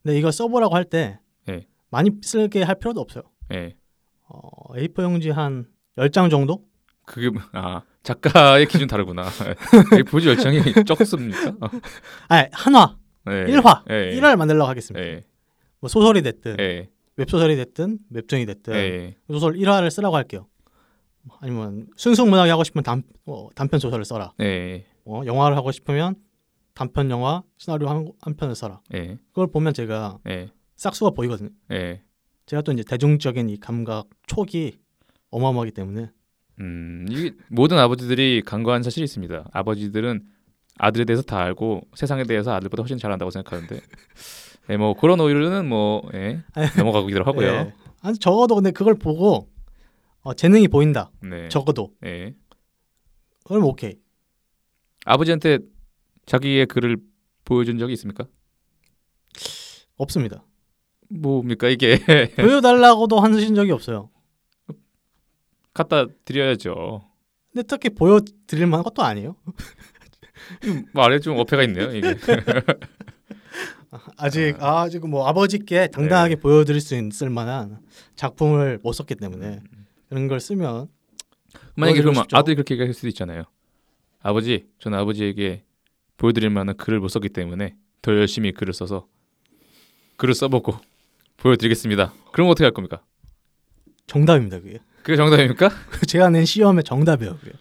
근데 이거 써보라고 할때 네. 많이 쓰게 할 필요도 없어요. 예. 어, A4 용지 한 10장 정도? 그게 뭐- 아 작가의 기준 다르구나. 이 보지 열창이 적습니까? 어. 아, 한화, 예. 1화, 예. 1화를 만들려고 하겠습니다. 예. 뭐 소설이 됐든 예. 웹소설이 됐든 웹툰이 됐든 예. 소설 1화를 쓰라고 할게요. 아니면 순수문학이 하고 싶으면 단, 어, 단편 소설을 써라. 예. 어, 영화를 하고 싶으면 단편 영화 시나리오 한, 한 편을 써라. 예. 그걸 보면 제가 예. 싹수가 보이거든요. 예. 제가 또 이제 대중적인 이 감각 촉이 어마어마하기 때문에 음, 이게 모든 아버지들이 간과한 사실이 있습니다. 아버지들은 아들에 대해서 다 알고 세상에 대해서 아들보다 훨씬 잘 안다고 생각하는데, 예, 뭐 그런 오류는 뭐 예, 넘어가기로 하고요. 예. 아니 적어도 근데 그걸 보고 어, 재능이 보인다. 네, 적어도 예. 그럼 오케이. 아버지한테 자기의 글을 보여준 적이 있습니까? 없습니다. 뭡니까 이게 보여달라고도 하신 적이 없어요. 갖다 드려야죠. 근데 특히 보여드릴 만한 것도 아니에요. 말에 좀 어폐가 있네요. 이게 아직 아, 지금 뭐 아버지께 당당하게 보여드릴 수 있을 만한 작품을 못 썼기 때문에 그런 걸 쓰면 만약에 그러면 싶죠. 아들이 그렇게 얘기할 수도 있잖아요. 아버지, 저는 아버지에게 보여드릴 만한 글을 못 썼기 때문에 더 열심히 글을 써서 글을 써보고 보여드리겠습니다. 그럼 어떻게 할 겁니까? 정답입니다. 그게 그게 정답입니까? 제가 낸 시험의 정답이에요. 그게.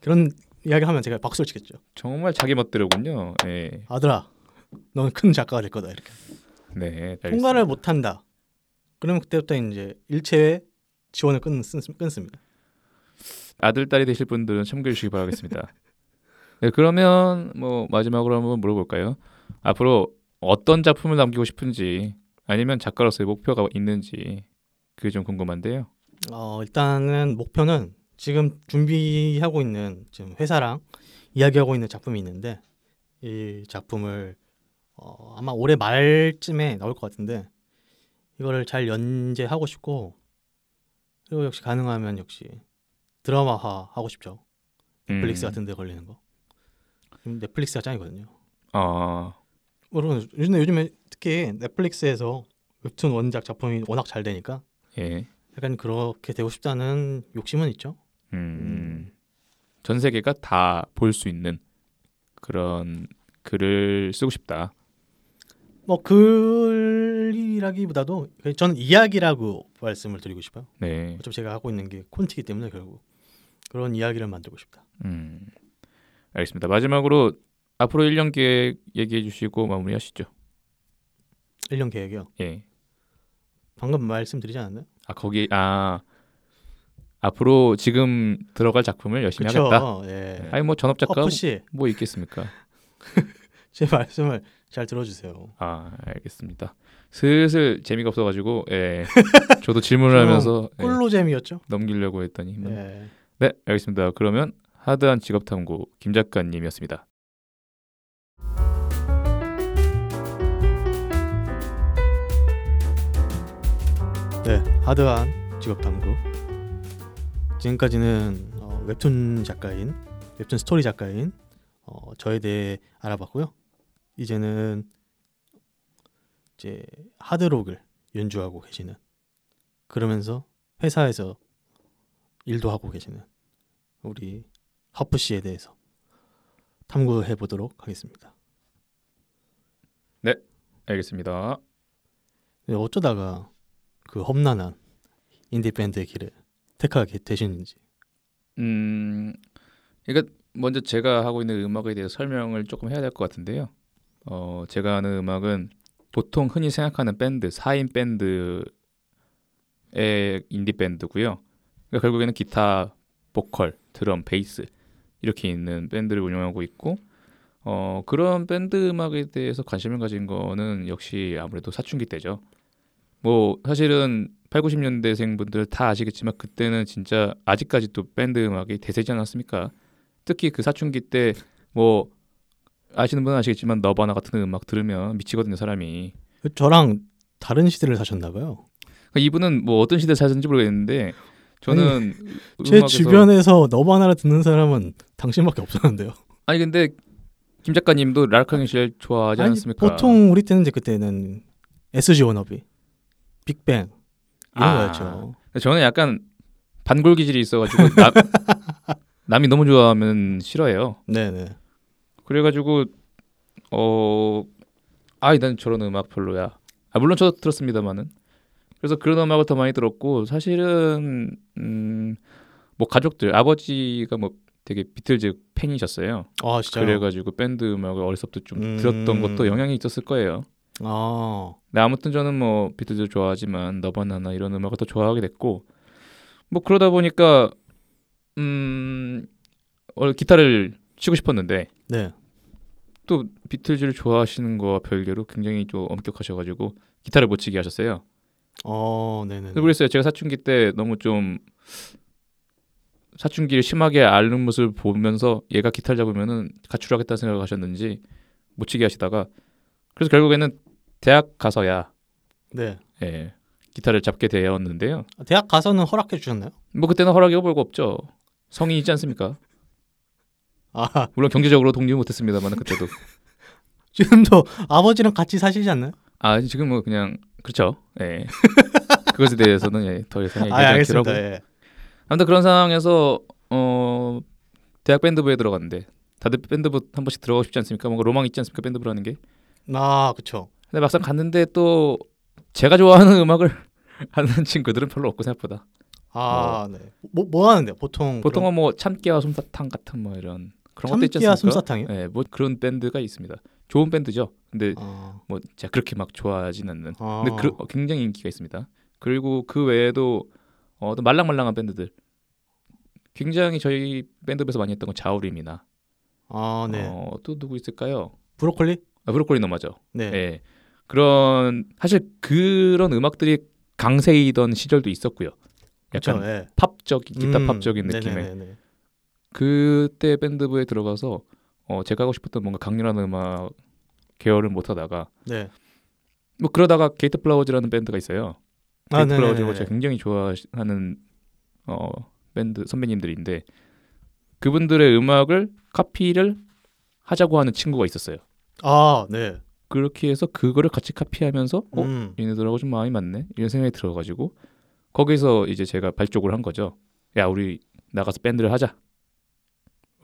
그런 이야기 하면 제가 박수를 치겠죠. 정말 자기 멋대로군요. 예. 아들아, 넌큰 작가가 될 거다 이렇게. 네. 알겠습니다. 통과를 못 한다. 그러면 그때부터 이제 일체의 지원을 끊, 끊습니다. 아들 딸이 되실 분들은 참고해 주시기 바라겠습니다. 네, 그러면 뭐 마지막으로 한번 물어볼까요? 앞으로 어떤 작품을 남기고 싶은지 아니면 작가로서의 목표가 있는지 그게 좀 궁금한데요. 어, 일단은 목표는 지금 준비하고 있는 지금 회사랑 이야기하고 있는 작품이 있는데 이 작품을 어, 아마 올해 말쯤에 나올 것 같은데 이거를 잘 연재하고 싶고 그리고 역시 가능하면 역시 드라마화 하고 싶죠. 넷플릭스 음. 같은 데 걸리는 거. 넷플릭스가 짱이거든요. 아, 여러분 요즘에 요즘에 특히 넷플릭스에서 웹툰 원작 작품이 워낙 잘 되니까 예. 약간 그렇게 되고 싶다는 욕심은 있죠. 음. 전 세계가 다 볼 수 있는 그런 글을 쓰고 싶다. 뭐 글이라기보다도 저는 이야기라고 말씀을 드리고 싶어요. 네. 어차피 제가 하고 있는 게 콘티이기 때문에 결국 그런 이야기를 만들고 싶다. 음. 알겠습니다. 마지막으로 앞으로 1년 계획 얘기해 주시고 마무리하시죠. 1년 계획이요. 예. 방금 말씀드리지 않았나요? 아 거기 아 앞으로 지금 들어갈 작품을 열심히 하겠다. 그렇죠. 예. 아니 뭐 전업 작가 뭐 있겠습니까? 제 말씀을 잘 들어주세요. 아 알겠습니다. 슬슬 재미가 없어가지고 예 저도 질문을 하면서 예, 꿀로 재미였죠. 넘기려고 했더니 뭐. 예. 네 알겠습니다. 그러면 하드한 직업 탐구 김 작가님이었습니다. 네, 하드한 직업 탐구. 지금까지는 어, 웹툰 작가인, 웹툰 스토리 작가인 어, 저에 대해 알아봤고요. 이제는 이제 하드록을 연주하고 계시는 그러면서 회사에서 일도 하고 계시는 우리 허프 씨에 대해서 탐구해 보도록 하겠습니다. 알겠습니다. 네, 어쩌다가 그 험난한 인디 밴드의 길을 택하게 되시는지. 음, 그러니까 먼저 제가 하고 있는 음악에 대해서 설명을 조금 해야 될 것 같은데요. 어, 제가 하는 음악은 보통 흔히 생각하는 밴드, 4인 밴드의 인디 밴드고요. 그러니까 결국에는 기타, 보컬, 드럼, 베이스 이렇게 있는 밴드를 운영하고 있고 어, 그런 밴드 음악에 대해서 관심을 가진 거는 역시 아무래도 사춘기 때죠. 뭐 사실은 8, 90년대생 분들 다 아시겠지만 그때는 진짜 아직까지도 밴드 음악이 대세지 않았습니까? 특히 그 사춘기 때 뭐 아시는 분은 아시겠지만 너바나 같은 음악 들으면 미치거든요 사람이. 저랑 다른 시대를 사셨나 봐요. 그러니까 이분은 뭐 어떤 시대 사셨는지 모르겠는데 저는 제 음악에서- 주변에서 너바나를 듣는 사람은 당신밖에 없었는데요. 아니 근데 김 작가님도 라르캉이 제일 좋아하지 아니, 않습니까? 보통 우리 때는 이제 그때는 SG 워너비, 빅뱅 이런 아. 거였죠. 저는 약간 반골 기질이 있어가지고 남, 남이 너무 좋아하면 싫어해요. 네네. 그래가지고 어 아이 난 저런 음악 별로야. 아 물론 저도 들었습니다만은 그래서 그런 음악을 더 많이 들었고 사실은 음뭐 가족들 아버지가 뭐 되게 비틀즈 팬이셨어요. 아 진짜요? 그래가지고 밴드 음악을 어렸을 때부터 좀 음. 들었던 것도 영향이 있었을 거예요. 아 네, 아무튼 저는 뭐 비틀즈 좋아하지만 너바나나 이런 음악을 더 좋아하게 됐고 뭐 그러다 보니까 음 원래 기타를 치고 싶었는데 네. 또 비틀즈를 좋아하시는 거와 별개로 굉장히 좀 엄격하셔가지고 기타를 못 치게 하셨어요. 어 네네. 그래서. 제가 사춘기 때 너무 좀 사춘기를 심하게 앓는 모습을 보면서 얘가 기타를 잡으면은 가출하겠다는 생각을 하셨는지 못 치게 하시다가 그래서 결국에는 대학 가서야 네. 예, 기타를 잡게 되었는데요. 대학 가서는 허락해 주셨나요? 뭐 그때는 허락이 별거 없죠. 성인이지 않습니까? 아 물론 경제적으로 독립 못했습니다만 그때도 지금도 아버지랑 같이 사시지 않나요? 아 지금 뭐 그냥 그렇죠. 예. 그것에 대해서는 예, 더 이상 아 얘기하지. 않기로 하고 예. 아무튼 그런 상황에서 어 대학 밴드부에 들어갔는데 다들 밴드부 한 번씩 들어가고 싶지 않습니까? 뭔가 로망 있지 않습니까? 밴드부라는 게. 아 그쵸. 근데 막상 갔는데 또 제가 좋아하는 음악을 하는 친구들은 별로 없고 생각보다. 아 네. 뭐 뭐 하는데 보통 보통은 뭐 참깨와 솜사탕 같은 뭐 이런 그런 것도 있지 않습니까? 솜사탕이요? 예, 뭐 그런 밴드가 있습니다. 좋은 밴드죠. 근데 아, 뭐 제가 그렇게 막 좋아하진 않는. 아. 근데 그, 어, 굉장히 인기가 있습니다. 그리고 그 외에도 어, 또 말랑말랑한 밴드들. 굉장히 저희 밴드에서 많이 했던 건 자우림이나 아 네. 어, 또 누구 있을까요? 브로콜리? 아, 브로콜리 너마죠. 네. 예. 그런 사실 그런 음악들이 강세이던 시절도 있었고요. 약간 그쵸, 예. 팝적인 기타 음, 팝적인 느낌의 네네네네. 그때 밴드부에 들어가서 어, 제가 하고 싶었던 뭔가 강렬한 음악 계열을 못 하다가 네. 뭐 그러다가 게이트 플라워즈라는 밴드가 있어요. 아, 게이트 네네네. 플라워즈가 제가 굉장히 좋아하는 어, 밴드 선배님들인데 그분들의 음악을 카피를 하자고 하는 친구가 있었어요. 아, 네. 그렇게 해서 그거를 같이 카피하면서 어 음. 얘네들하고 좀 마음이 맞네 이런 생각이 들어 가지고 거기서 이제 제가 발족을 한 거죠. 야 우리 나가서 밴드를 하자.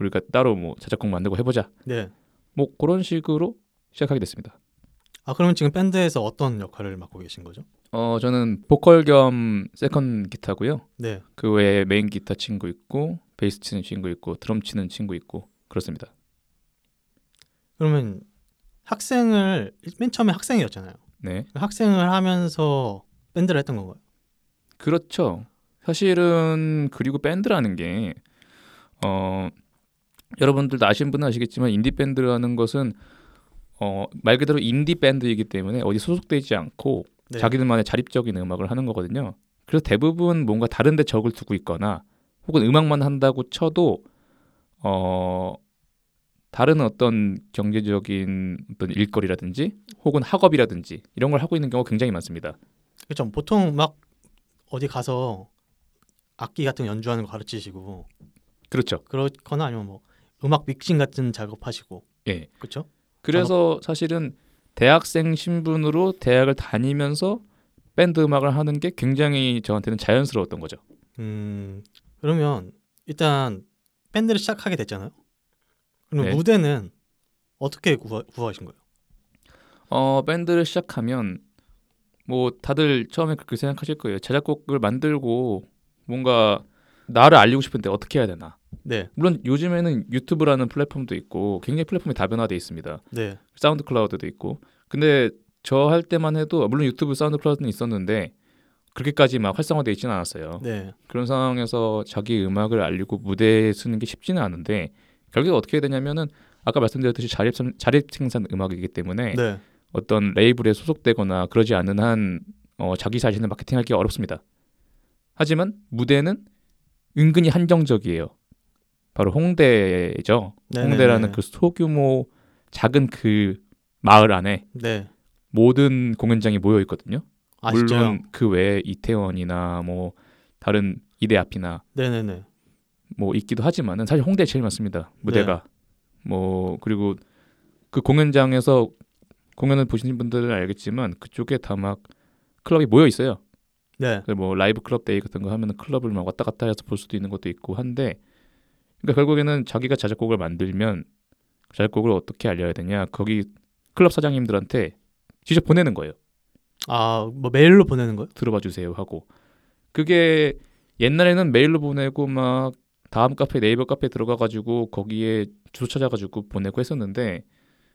우리가 따로 뭐 자작곡 만들고 해보자. 네. 뭐 그런 식으로 시작하게 됐습니다. 아, 그러면 지금 밴드에서 어떤 역할을 맡고 계신 거죠? 어 저는 보컬 겸 세컨 기타고요. 네. 그 외에 메인 기타 친구 있고 베이스 치는 친구 있고 드럼 치는 친구 있고 그렇습니다. 그러면 학생을 맨 처음에 학생이었잖아요. 네, 학생을 하면서 밴드를 했던 건가요? 그렇죠. 사실은 그리고 밴드라는 게 어, 여러분들도 아시는 분은 아시겠지만 인디 밴드라는 것은 어, 말 그대로 인디 밴드이기 때문에 어디 소속되지 않고 네. 자기들만의 자립적인 음악을 하는 거거든요. 그래서 대부분 뭔가 다른데 적을 두고 있거나 혹은 음악만 한다고 쳐도 어 다른 어떤 경제적인 어떤 일거리라든지 혹은 학업이라든지 이런 걸 하고 있는 경우가 굉장히 많습니다. 그렇죠. 보통 막 어디 가서 악기 같은 거 연주하는 거 가르치시고 그렇죠. 그렇거나 아니면 뭐 음악 믹싱 같은 작업하시고 예. 그렇죠? 그래서 사실은 대학생 신분으로 대학을 다니면서 밴드 음악을 하는 게 굉장히 저한테는 자연스러웠던 거죠. 음 그러면 일단 밴드를 시작하게 됐잖아요. 그럼 네. 무대는 어떻게 구하, 구하신 거예요? 어 밴드를 시작하면 뭐 다들 처음에 그렇게 생각하실 거예요. 자작곡을 만들고 뭔가 나를 알리고 싶은데 어떻게 해야 되나. 네, 물론 요즘에는 유튜브라는 플랫폼도 있고 굉장히 플랫폼이 다변화돼 있습니다. 네, 사운드 클라우드도 있고. 근데 저 할 때만 해도 물론 유튜브 사운드 클라우드는 있었는데 그렇게까지 막 활성화돼 있지는 않았어요. 네, 그런 상황에서 자기 음악을 알리고 무대에 서는 게 쉽지는 않은데 결국에 어떻게 되냐면은 아까 말씀드렸듯이 자립 자립 생산 음악이기 때문에 네, 어떤 레이블에 소속되거나 그러지 않는 한 어, 자기 자신을 마케팅하기 어렵습니다. 하지만 무대는 은근히 한정적이에요. 바로 홍대죠. 네, 홍대라는 네, 그 소규모 작은 그 마을 안에 네. 모든 공연장이 모여 있거든요. 아 물론 진짜요? 그 외에 이태원이나 뭐 다른 이대 앞이나 네네네. 뭐 있기도 하지만은 사실 홍대 제일 많습니다. 무대가 뭐 그리고 그 공연장에서 공연을 보시는 분들은 알겠지만 그쪽에 다 막 클럽이 모여 있어요. 네. 그 뭐 라이브 클럽 데이 같은 거 하면은 클럽을 막 왔다 갔다 해서 볼 수도 있는 것도 있고 한데 그러니까 결국에는 자기가 자작곡을 만들면 자작곡을 어떻게 알려야 되냐 거기 클럽 사장님들한테 직접 보내는 거예요. 아, 뭐 메일로 보내는 거요? 들어봐 주세요 하고 그게 옛날에는 메일로 보내고 막 다음 카페 네이버 카페 들어가 가지고 거기에 주소 찾아 가지고 보내고 했었는데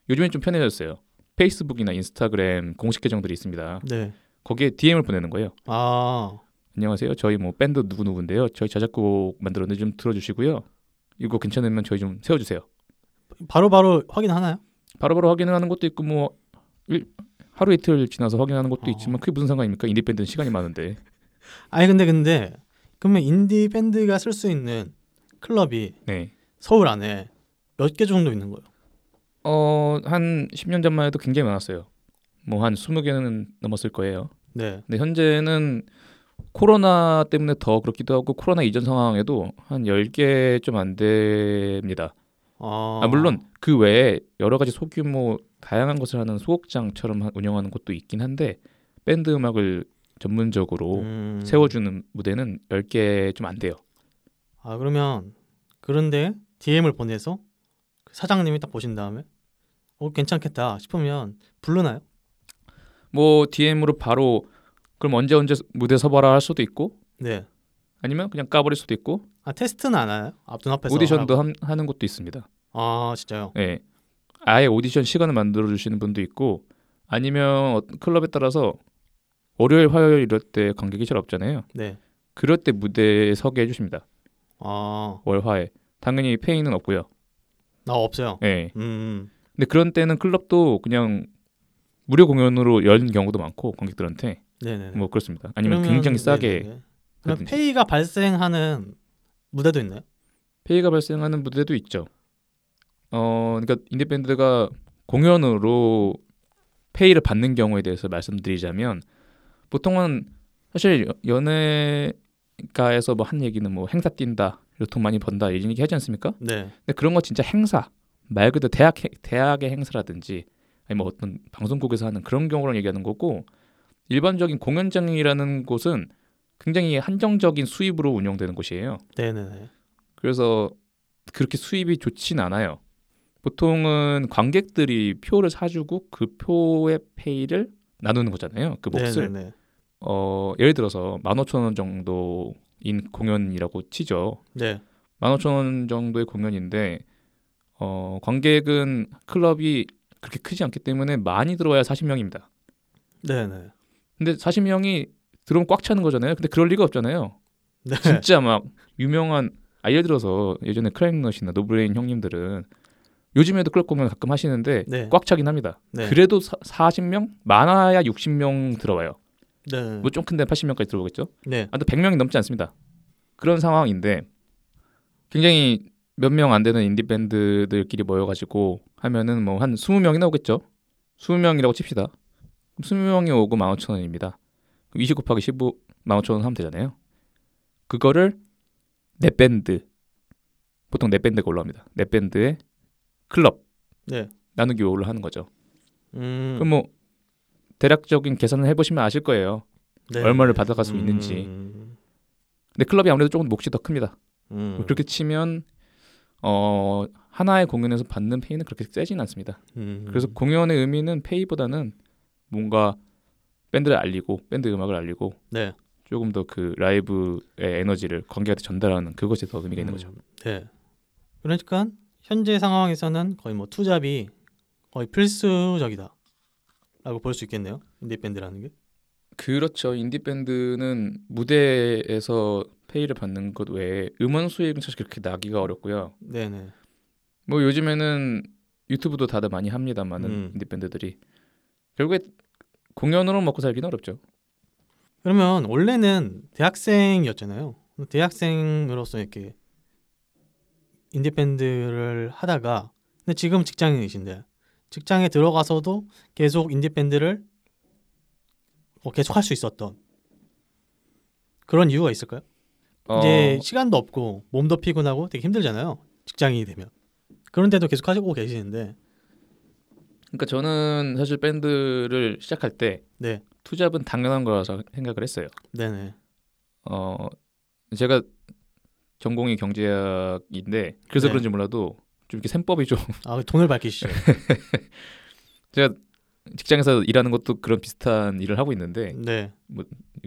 요즘엔 좀 편해졌어요. 페이스북이나 인스타그램 공식 계정들이 있습니다. 네. 거기에 DM을 보내는 거예요. 아, 안녕하세요. 저희 뭐 밴드 누구 누구인데요. 저희 자작곡 만들었는데 좀 들어주시고요. 이거 괜찮으면 저희 좀 세워주세요. 바로바로 확인하나요? 바로 바로 확인을 하는 것도 있고 뭐 일, 하루 이틀 지나서 확인하는 것도 어. 있지만 그게 무슨 상관입니까? 인디 밴드는 시간이 많은데. 아니 근데 근데 그러면 인디 밴드가 쓸 수 있는 클럽이 네. 서울 안에 몇 개 정도 있는 거예요? 어, 한 10년 전만 해도 굉장히 많았어요. 뭐 한 20개는 넘었을 거예요. 네. 근데 현재는 코로나 때문에 더 그렇기도 하고 코로나 이전 상황에도 한 10개 좀 안 됩니다. 아, 아, 물론 그 외에 여러 가지 소규모 다양한 것을 하는 소극장처럼 하- 운영하는 곳도 있긴 한데 밴드 음악을 전문적으로 음. 세워주는 무대는 10개 좀 안 돼요. 아 그러면 그런데 DM을 보내서 그 사장님이 딱 보신 다음에 어 괜찮겠다 싶으면 부르나요? 뭐 DM으로 바로 그럼 언제 언제 무대 서봐라 할 수도 있고 네. 아니면 그냥 까버릴 수도 있고 아 테스트는 안 하나요? 앞둔 앞에서 오디션도? 함- 하는 곳도 있습니다. 아 진짜요? 예. 아예 오디션 시간을 만들어 주시는 분도 있고 아니면 어떤 클럽에 따라서 월요일 화요일 이럴 때 관객이 잘 없잖아요. 네. 그럴 때 무대에 서게 해주십니다. 아, 월화에 당연히 페이는 없고요. 나 없어요. 예. 음. 근데 그런 때는 클럽도 그냥 무료 공연으로 연 경우도 많고 관객들한테 네네. 뭐 그렇습니다. 아니면 그러면- 굉장히 싸게 네네네. 그럼 하든지. 페이가 발생하는 무대도 있나요? 페이가 발생하는 무대도 있죠. 어, 그러니까 인디 밴드가 공연으로 페이를 받는 경우에 대해서 말씀드리자면 보통은 사실 연예가에서 뭐 한 얘기는 뭐 행사 뛴다, 돈 많이 번다 이런 얘기 하지 않습니까? 네. 근데 그런 거 진짜 행사 말 그대로 대학 행- 대학의 행사라든지 아니면 뭐 어떤 방송국에서 하는 그런 경우를 얘기하는 거고 일반적인 공연장이라는 곳은 굉장히 한정적인 수입으로 운영되는 곳이에요. 네네네. 그래서 그렇게 수입이 좋진 않아요. 보통은 관객들이 표를 사주고 그 표의 페이를 나누는 거잖아요. 그 몫을 네네네. 어, 예를 들어서 15,000원 정도인 공연이라고 치죠. 네. 15,000원 정도의 공연인데 어, 관객은 클럽이 그렇게 크지 않기 때문에 많이 들어와야 40명입니다. 네네. 근데 40명이 들어오면 꽉 차는 거잖아요. 근데 그럴 리가 없잖아요. 네. 진짜 막 유명한 아 예를 들어서 예전에 크라잉넛이나 노브레인 형님들은 요즘에도 클럽 공연 가끔 하시는데 네. 꽉 차긴 합니다. 네. 그래도 사, 40명 많아야 60명 들어와요. 네. 뭐좀 큰데 80명까지 들어오겠죠. 네. 아, 또 100명이 넘지 않습니다. 그런 상황인데 굉장히 몇 명 안 되는 인디 밴드들끼리 모여가지고 하면은 뭐 한 20명이 나오겠죠. 20명이라고 칩시다. 20명이 오고 15,000원입니다. 20 곱하기 15 15,000원 하면 되잖아요. 그거를 넷 밴드 보통 넷 밴드가 올라옵니다. 넷 밴드의 클럽 네. 나누기 올라 하는 거죠. 음. 그럼 뭐 대략적인 계산을 해보시면 아실 거예요. 네. 얼마를 받아갈 수 음. 있는지. 근데 클럽이 아무래도 조금 몫이 더 큽니다. 음. 그렇게 치면 어 하나의 공연에서 받는 페이는 그렇게 세진 않습니다. 음. 그래서 공연의 의미는 페이보다는 뭔가 밴드를 알리고 밴드 음악을 알리고 네. 조금 더 그 라이브의 에너지를 관객한테 전달하는 그것이 더 의미가 있는 거죠. 음, 네. 그러니까 현재 상황에서는 거의 뭐 투잡이 거의 필수적이다라고 볼 수 있겠네요. 인디 밴드라는 게. 그렇죠. 인디 밴드는 무대에서 페이를 받는 것 외에 음원 수익은 사실 그렇게 나기가 어렵고요. 네네. 뭐 요즘에는 유튜브도 다들 많이 합니다만은 음. 인디 밴드들이 결국에 공연으로 먹고 살기는 어렵죠. 그러면 원래는 대학생이었잖아요. 대학생으로서 이렇게 인디 밴드를 하다가 근데 지금 직장인이신데 직장에 들어가서도 계속 인디 밴드를 어, 계속 할 수 있었던 그런 이유가 있을까요? 어, 이제 시간도 없고 몸도 피곤하고 되게 힘들잖아요. 직장인이 되면. 그런데도 계속 하시고 계시는데 그러니까 저는 사실 밴드를 시작할 때 네. 투잡은 당연한 거라서 생각을 했어요. 네네. 어 제가 전공이 경제학인데 그래서 네. 그런지 몰라도 좀 이렇게 셈법이 좀 아 돈을 밝히시죠. 제가 직장에서 일하는 것도 그런 비슷한 일을 하고 있는데 네. 이게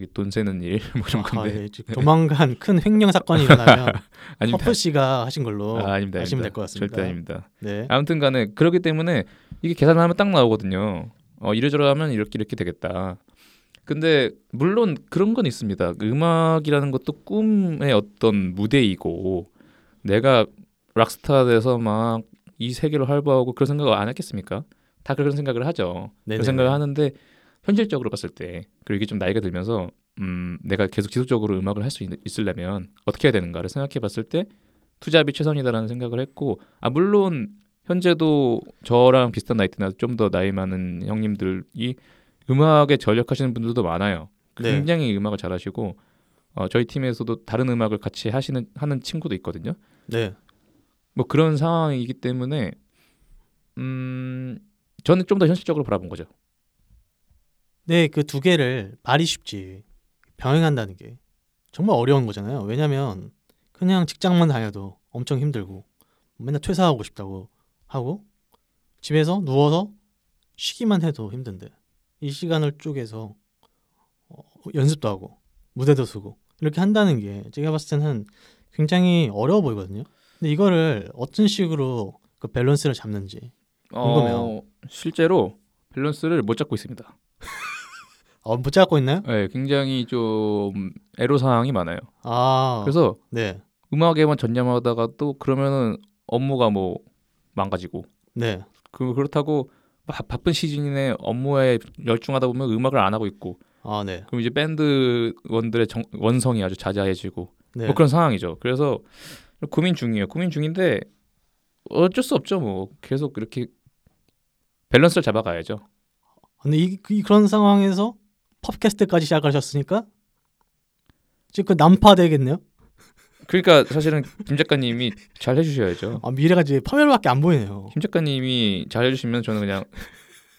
돈 세는 일 뭐 이런 아, 건데 예, 조만간 큰 횡령 사건이 일어나면. 허프 씨가 하신 걸로 아, 아닙니다. 하시면. 될 것 같습니다. 절대 아닙니다. 네. 아무튼간에 그렇기 때문에 이게 계산을 하면 딱 나오거든요. 어 이래저래 하면 이렇게 이렇게 되겠다. 근데 물론 그런 건 있습니다. 음악이라는 것도 꿈의 어떤 무대이고 내가 락스타 돼서 막 이 세계로 활보하고 그런 생각을 안 했겠습니까? 다 그런 생각을 하죠. 네네. 그런 생각을 하는데 현실적으로 봤을 때 그리고 이게 좀 나이가 들면서 음 내가 계속 지속적으로 음악을 할 수 있으려면 어떻게 해야 되는가를 생각해 봤을 때 투잡이 최선이다라는 생각을 했고 아 물론 현재도 저랑 비슷한 나이대나 좀 더 나이 많은 형님들이 음악에 전력하시는 분들도 많아요. 네. 굉장히 음악을 잘하시고 어, 저희 팀에서도 다른 음악을 같이 하시는 하는 친구도 있거든요. 네. 뭐 그런 상황이기 때문에 음 저는 좀 더 현실적으로 바라본 거죠. 네, 그 두 개를 말이 쉽지 병행한다는 게 정말 어려운 거잖아요. 왜냐하면 그냥 직장만 다녀도 엄청 힘들고 맨날 퇴사하고 싶다고 하고 집에서 누워서 쉬기만 해도 힘든데 이 시간을 쪼개서 어, 연습도 하고 무대도 서고 이렇게 한다는 게 제가 봤을 때는 굉장히 어려워 보이거든요. 근데 이거를 어떤 식으로 그 밸런스를 잡는지 궁금해요. 어, 실제로 밸런스를 못 잡고 있습니다. 어, 못 잡고 있나요? 네, 굉장히 좀 애로 사항이 많아요. 아, 그래서 네, 음악에만 전념하다가 또 그러면은 업무가 뭐 망가지고 네, 그 그렇다고 바, 바쁜 시즌에 업무에 열중하다 보면 음악을 안 하고 있고 아, 네, 그럼 이제 밴드 원들의 정, 원성이 아주 자자해지고 네. 뭐 그런 상황이죠. 그래서 고민 중이에요. 고민 중인데 어쩔 수 없죠. 뭐 계속 이렇게 밸런스를 잡아가야죠. 근데 이, 그- 그런 상황에서 팟캐스트까지 시작하셨으니까 지금 그 난파 되겠네요. 그러니까 사실은 김 작가님이 잘 해주셔야죠. 아, 미래가 이제 파멸밖에 안 보이네요. 김 작가님이 잘 해주시면 저는 그냥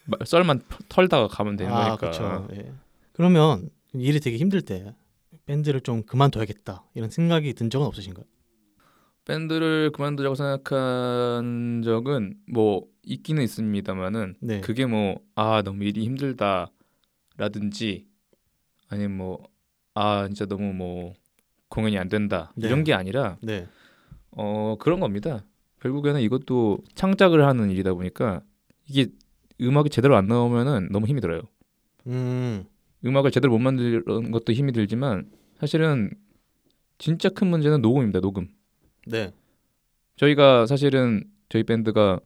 마- 썰만 털다가 가면 되는 아, 거니까. 그렇죠. 예. 그러면 일이 되게 힘들 때 밴드를 좀 그만둬야겠다 이런 생각이 든 적은 없으신가요? 밴드를 그만두자고 생각한 적은 뭐 있기는 있습니다만은 네, 그게 뭐 아 너무 일이 힘들다 라든지 아니면 뭐 아 진짜 너무 뭐 공연이 안 된다 네. 이런 게 아니라 네, 어 그런 겁니다. 결국에는 이것도 창작을 하는 일이다 보니까 이게 음악이 제대로 안 나오면은 너무 힘이 들어요. 음, 음악을 제대로 못 만드는 것도 힘이 들지만 사실은 진짜 큰 문제는 녹음입니다. 녹음. 네, 저희가 사실은 저희 밴드가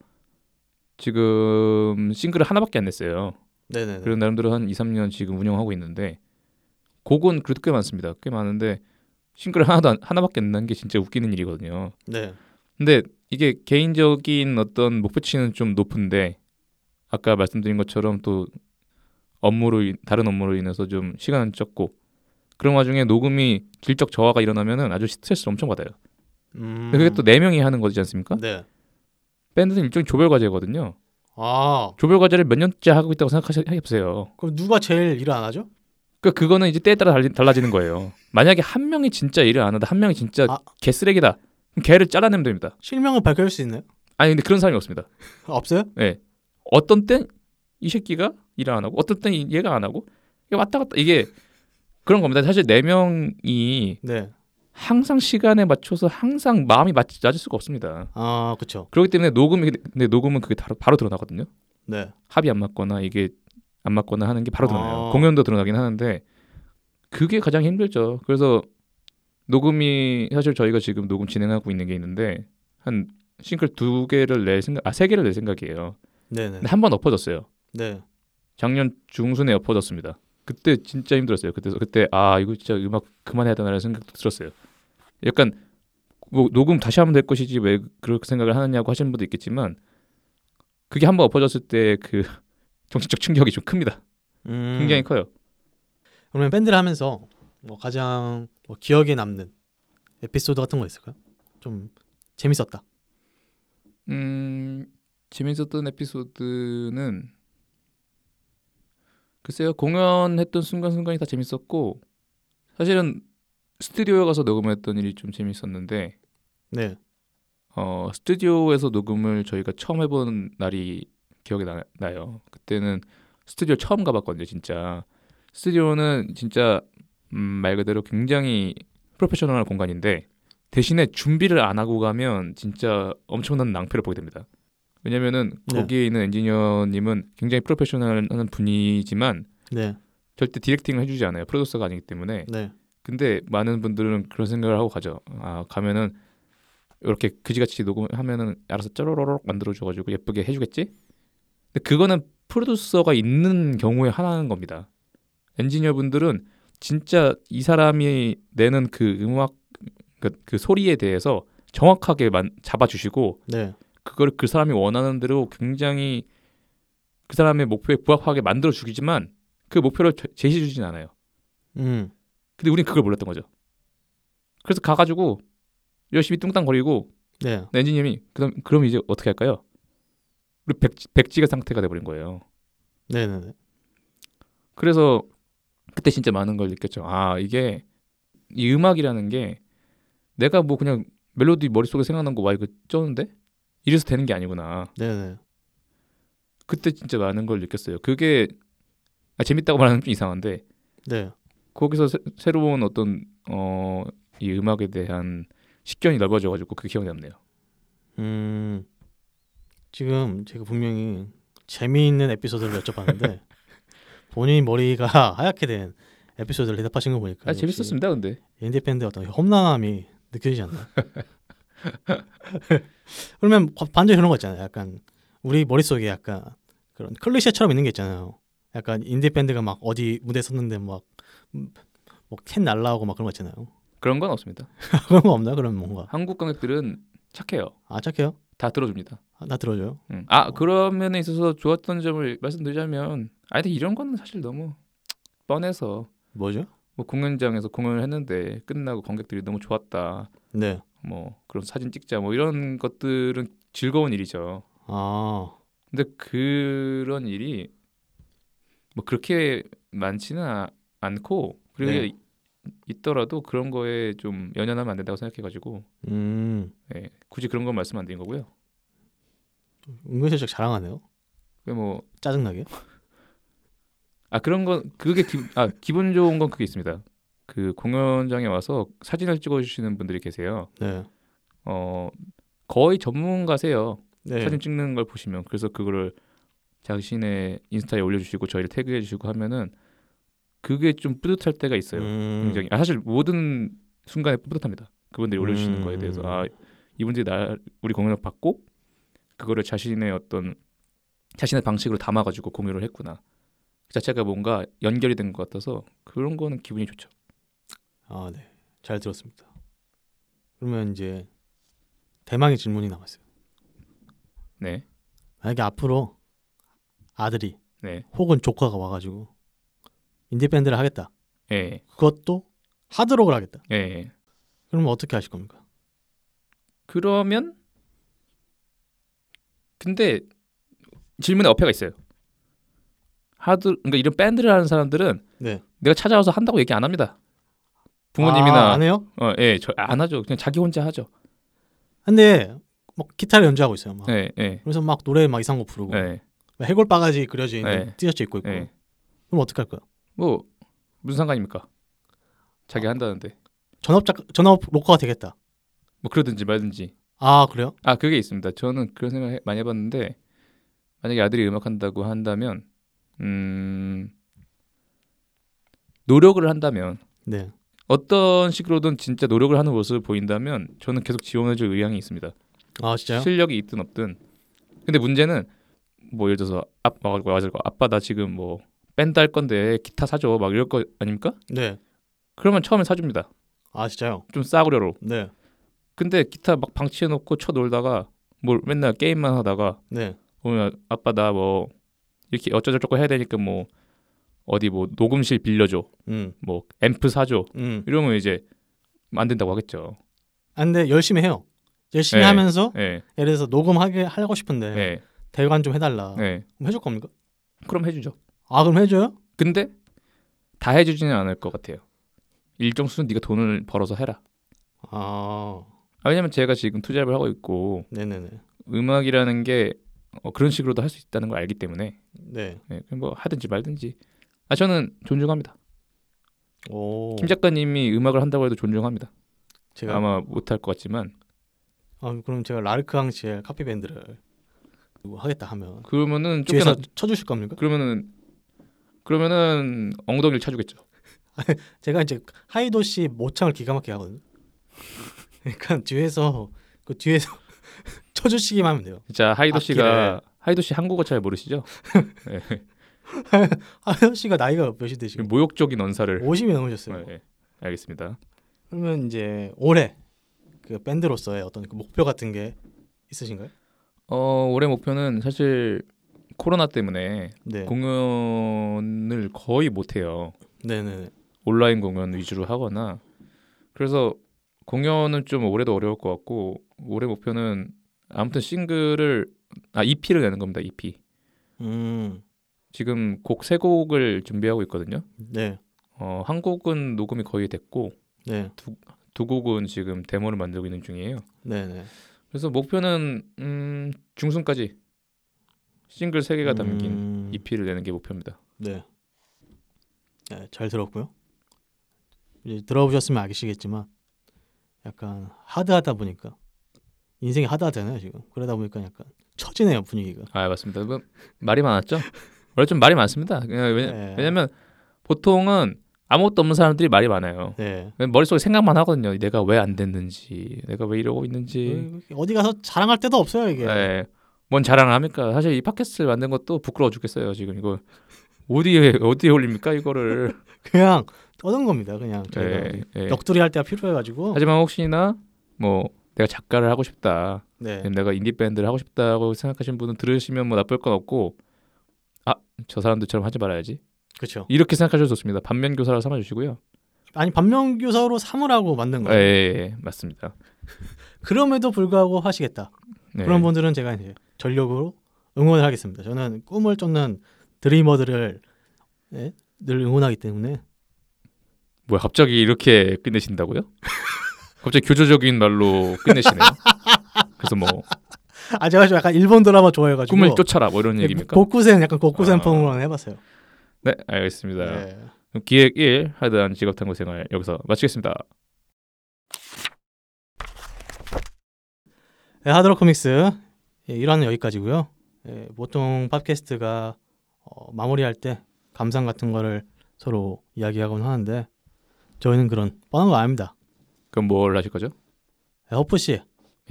지금 싱글을 하나밖에 안 냈어요. 네, 네, 네. 그런 나름대로 한 2, 3년 지금 운영하고 있는데 곡은 그래도 꽤 많습니다. 꽤 많은데 싱글 하나도 안, 하나밖에 안낸게 진짜 웃기는 일이거든요. 네, 근데 이게 개인적인 어떤 목표치는 좀 높은데 아까 말씀드린 것처럼 또 업무로 인- 다른 업무로 인해서 좀 시간은 적고 그런 와중에 녹음이 질적 저하가 일어나면은 아주 스트레스를 엄청 받아요. 음, 그게 또 네 명이 하는 거지 않습니까? 네, 밴드는 일종의 조별 과제거든요. 아, 조별 과제를 몇 년째 하고 있다고 생각해 보세요. 그럼 누가 제일 일을 안 하죠? 그 그거는 이제 때에 따라 달리, 달라지는 거예요. 만약에 한 명이 진짜 일을 안 하다 한 명이 진짜 아. 개쓰레기다. 그럼 걔를 잘라내면 됩니다. 실명을 밝힐 수 있나요? 아니 근데 그런 사람이 없습니다. 없어요? 예. 어떤 땐 이 새끼가 일을 안 하고 어떤 땐 이- 얘가 안 하고 이게 왔다 갔다 이게 그런 겁니다. 사실 네 명이 네, 항상 시간에 맞춰서 항상 마음이 맞, 맞을 수가 없습니다. 아, 그렇죠. 그렇기 때문에 녹음이 근데 녹음은 그게 바로, 바로 드러나거든요. 네, 합이 안 맞거나 이게 안 맞거나 하는 게 바로 드러나요. 아. 공연도 드러나긴 하는데 그게 가장 힘들죠. 그래서 녹음이 사실 저희가 지금 녹음 진행하고 있는 게 있는데 한 싱글 두 개를 낼 생각, 아세 개를 낼 생각이에요. 네, 네, 근데 한번 엎어졌어요. 네, 작년 중순에 엎어졌습니다. 그때 진짜 힘들었어요. 그때 그때 아 이거 진짜 음악 그만해야 되나라는 생각도 들었어요. 약간 뭐 녹음 다시 하면 될 것이지 왜 그렇게 생각을 하느냐고 하시는 분도 있겠지만 그게 한번 엎어졌을 때 그 정신적 충격이 좀 큽니다. 음, 굉장히 커요. 그러면 밴드를 하면서 뭐 가장 뭐 기억에 남는 에피소드 같은 거 있을까요? 좀 재밌었다. 음 재밌었던 에피소드는 글쎄요 공연했던 순간순간이 다 재밌었고 사실은 스튜디오에 가서 녹음했던 일이 좀 재밌었는데 네. 어 스튜디오에서 녹음을 저희가 처음 해본 날이 기억이 나, 나요. 그때는 스튜디오 처음 가봤거든요, 진짜. 스튜디오는 진짜 음, 말 그대로 굉장히 프로페셔널한 공간인데 대신에 준비를 안 하고 가면 진짜 엄청난 낭패를 보게 됩니다. 왜냐면은 네. 거기에 있는 엔지니어님은 굉장히 프로페셔널한 분이지만 네. 절대 디렉팅을 해주지 않아요. 프로듀서가 아니기 때문에. 네. 근데 많은 분들은 그런 생각을 하고 가죠. 아 가면은 이렇게 그지같이 녹음하면은 알아서 짜로로록 만들어줘가지고 예쁘게 해주겠지. 근데 그거는 프로듀서가 있는 경우에 하나는 겁니다. 엔지니어 분들은 진짜 이 사람이 내는 그 음악 그, 그 소리에 대해서 정확하게 만, 잡아주시고 네. 그걸 그 사람이 원하는 대로 굉장히 그 사람의 목표에 부합하게 만들어 주기지만 그 목표를 제- 제시해 주진 않아요. 음. 근데 우린 그걸 몰랐던 거죠. 그래서 가가지고 열심히 뚱땅거리고 네. 엔지니어이 그럼 그럼 이제 어떻게 할까요? 우리 백 백지가 상태가 돼버린 거예요. 네, 네, 네. 그래서 그때 진짜 많은 걸 느꼈죠. 아 이게 이 음악이라는 게 내가 뭐 그냥 멜로디 머릿속에 생각난 거 와 이거 쩌는데 이래서 되는 게 아니구나. 네, 네. 그때 진짜 많은 걸 느꼈어요. 그게 아, 재밌다고 말하는 좀 이상한데 네. 거기서 새, 새로운 어떤 어, 이 음악에 대한 식견이 넓어져가지고 그게 기억이 남네요. 음. 지금 제가 분명히 재미있는 에피소드를 여쭤봤는데 본인 머리가 하얗게 된 에피소드를 대답하신 거 보니까 아 재밌었습니다, 근데. 인디밴드 어떤 험난함이 느껴지지 않나요? 그러면 바- 반대로 그런 거 있잖아요. 약간 우리 머릿속에 약간 그런 클리셰처럼 있는 게 있잖아요. 약간 인디밴드가 막 어디 무대 섰는데 막 뭐캔 날라오고 막 그런 거 있잖아요. 그런 건 없습니다. 그런 거 없나? 그런 뭔가 한국 관객들은 착해요. 아 착해요? 다 들어줍니다. 아, 나 들어줘요. 음. 아 그런 면에 있어서 좋았던 점을 말씀드리자면, 아 근데 이런 거는 사실 너무 뻔해서 뭐죠? 뭐 공연장에서 공연을 했는데 끝나고 관객들이 너무 좋았다. 네. 뭐 그런 사진 찍자 뭐 이런 것들은 즐거운 일이죠. 아 근데 그런 일이 뭐 그렇게 많지는 아- 않고 그리고 네. 이- 있더라도 그런 거에 좀 연연하면 안 된다고 생각해가지고 음. 예, 굳이 그런 건 말씀 안 드린 거고요. 은근슬쩍 자랑하네요. 그뭐 짜증나게. 아 그런 건 그게 기, 아 기분 좋은 건 그게 있습니다. 그 공연장에 와서 사진을 찍어주시는 분들이 계세요. 네. 어 거의 전문가세요. 네. 사진 찍는 걸 보시면 그래서 그거를 자신의 인스타에 올려주시고 저희를 태그해주시고 하면은 그게 좀 뿌듯할 때가 있어요. 음. 굉장히 아, 사실 모든 순간에 뿌듯합니다. 그분들이 올려주시는 음. 거에 대해서 아 이분들이 나 우리 공연을 받고 그거를 자신의 어떤 자신의 방식으로 담아가지고 공유를 했구나. 그 자체가 뭔가 연결이 된 것 같아서 그런 거는 기분이 좋죠. 아, 네. 잘 들었습니다. 그러면 이제 대망의 질문이 남았어요. 네, 만약에 앞으로 아들이 네, 혹은 조카가 와가지고 인디 밴드를 하겠다. 예, 그것도 하드록을 하겠다. 예, 예. 그러면 어떻게 하실 겁니까? 그러면 근데 질문에 어폐가 있어요. 하드 그러니까 이런 밴드를 하는 사람들은 네. 내가 찾아와서 한다고 얘기 안 합니다. 아, 부모님이나 안 해요? 어, 예, 저 안 하죠. 그냥 자기 혼자 하죠. 근데 막 기타를 연주하고 있어요. 막. 예, 예, 그래서 막 노래 막 이상한 거 부르고 예, 해골 바가지 그려져 있는 네. 티셔츠 입고 있고. 예. 그럼 어떻게 할 거야? 뭐 무슨 상관입니까? 자기 한다는데 전업 작 전업 로커가 되겠다. 뭐 그러든지 말든지. 아 그래요? 아 그게 있습니다. 저는 그런 생각 해- 많이 해봤는데 만약에 아들이 음악 한다고 한다면 음 노력을 한다면 네. 어떤 식으로든 진짜 노력을 하는 모습을 보인다면 저는 계속 지원해줄 의향이 있습니다. 아 진짜요? 실력이 있든 없든. 근데 문제는 뭐 예를 들어서 아빠 와가지고 아빠 나 지금 뭐 밴드 할 건데 기타 사줘 막 이럴 거 아닙니까? 네. 그러면 처음에 사줍니다. 아 진짜요? 좀 싸구려로. 네. 근데 기타 막 방치해놓고 쳐 놀다가 뭘 맨날 게임만 하다가 네. 오면 아빠 나 뭐 이렇게 어쩌저쩌고 해야 되니까 뭐 어디 뭐 녹음실 빌려줘 음. 뭐 앰프 사줘 음. 이러면 이제 안 된다고 하겠죠. 아, 근데 열심히 해요. 열심히 네. 하면서 예. 예를 들어서 녹음하게 하고 싶은데 예. 대관 좀 해달라. 예. 그럼 해줄 겁니까? 그럼 해주죠. 아 그럼 해줘요? 근데 다 해주지는 않을 것 같아요. 일정 수준 네가 돈을 벌어서 해라. 아 아, 왜냐면 제가 지금 투잡을 하고 있고 네네네. 음악이라는 게 어, 그런 식으로도 할 수 있다는 걸 알기 때문에 네. 예, 그냥 뭐 하든지 말든지. 아 저는 존중합니다. 오. 김 작가님이 음악을 한다고 해도 존중합니다. 제가 아마 못할 것 같지만 아, 그럼 제가 라르크 항시의 카피 밴드를 하겠다 하면 그러면은 뒤에서 쫓겨나 쳐주실 겁니까? 그러면은 그러면은 엉덩이를 차주겠죠. 제가 이제 하이도 씨 모창을 기가 막히게 하거든요. 그러니까 뒤에서 그 뒤에서 쳐주시기만 하면 돼요. 진짜 하이도 악기를. 씨가 하이도 씨 한국어 잘 모르시죠? 하이도 씨가 나이가 몇이 되시고 모욕적인 언사를. 50이 넘으셨어요. 네, 네. 알겠습니다. 그러면 이제 올해 그 밴드로서의 어떤 그 목표 같은 게 있으신가요? 어 올해 목표는 사실 코로나 때문에 네. 공연을 거의 못 해요. 네네. 온라인 공연 위주로 하거나 그래서 공연은 좀 올해도 어려울 것 같고 올해 목표는 아무튼 싱글을 아 EP를 내는 겁니다. EP. 음. 지금 곡 세 곡을 준비하고 있거든요. 네. 어, 한 곡은 녹음이 거의 됐고 네. 두 곡은 지금 데모를 만들고 있는 중이에요. 네 네. 그래서 목표는 음, 중순까지 싱글 세 개가 담긴 음, EP를 내는 게 목표입니다. 네. 네. 잘 들었고요. 이제 들어보셨으면 아시겠지만 약간 하드하다 보니까 인생이 하드하잖아요 지금. 그러다 보니까 약간 처지네요 분위기가. 아 맞습니다. 뭐, 말이 많았죠? 원래 좀 말이 많습니다. 그냥 왜냐, 네. 왜냐면 보통은 아무것도 없는 사람들이 말이 많아요. 네. 머릿속에 생각만 하거든요. 내가 왜 안 됐는지, 내가 왜 이러고 있는지. 어, 어디 가서 자랑할 데도 없어요 이게. 네. 뭔 자랑을 합니까? 사실 이 팟캐스트를 만든 것도 부끄러워 죽겠어요. 지금 이거 어디에 어디에 올립니까 이거를? 그냥 떠든 겁니다. 그냥 예, 예. 넋두리 할 때가 필요해 가지고. 하지만 혹시나 뭐 내가 작가를 하고 싶다, 네. 내가 인디 밴드를 하고 싶다고 생각하시는 분은 들으시면 뭐 나쁠 건 없고, 아 저 사람들처럼 하지 말아야지. 그렇죠. 이렇게 생각하셔도 좋습니다. 반면 교사로 삼아 주시고요. 아니 반면 교사로 삼으라고 만든 예, 거예요. 예, 예, 맞습니다. 그럼에도 불구하고 하시겠다. 네. 그런 분들은 제가 이제 전력으로 응원을 하겠습니다. 저는 꿈을 쫓는 드리머들을 네, 늘 응원하기 때문에 뭐야 갑자기 이렇게 끝내신다고요? 갑자기 교조적인 말로 끝내시네요. 그래서 뭐 아 제가 좀 약간 일본 드라마 좋아해가지고 꿈을 쫓아라 뭐 이런 네, 얘기입니까? 곡구센 약간 곡구센 아. 해봤어요. 네, 알겠습니다. 네. 기획 1 하드한 직업 탐구 생활 여기서 마치겠습니다. 네, 하드록 코믹스 예, 1화는 여기까지고요. 예, 보통 팟캐스트가 어, 마무리할 때 감상 같은 거를 서로 이야기하곤 하는데 저희는 그런 뻔한 거 아닙니다. 그럼 뭘 하실 거죠? 예, 허프 씨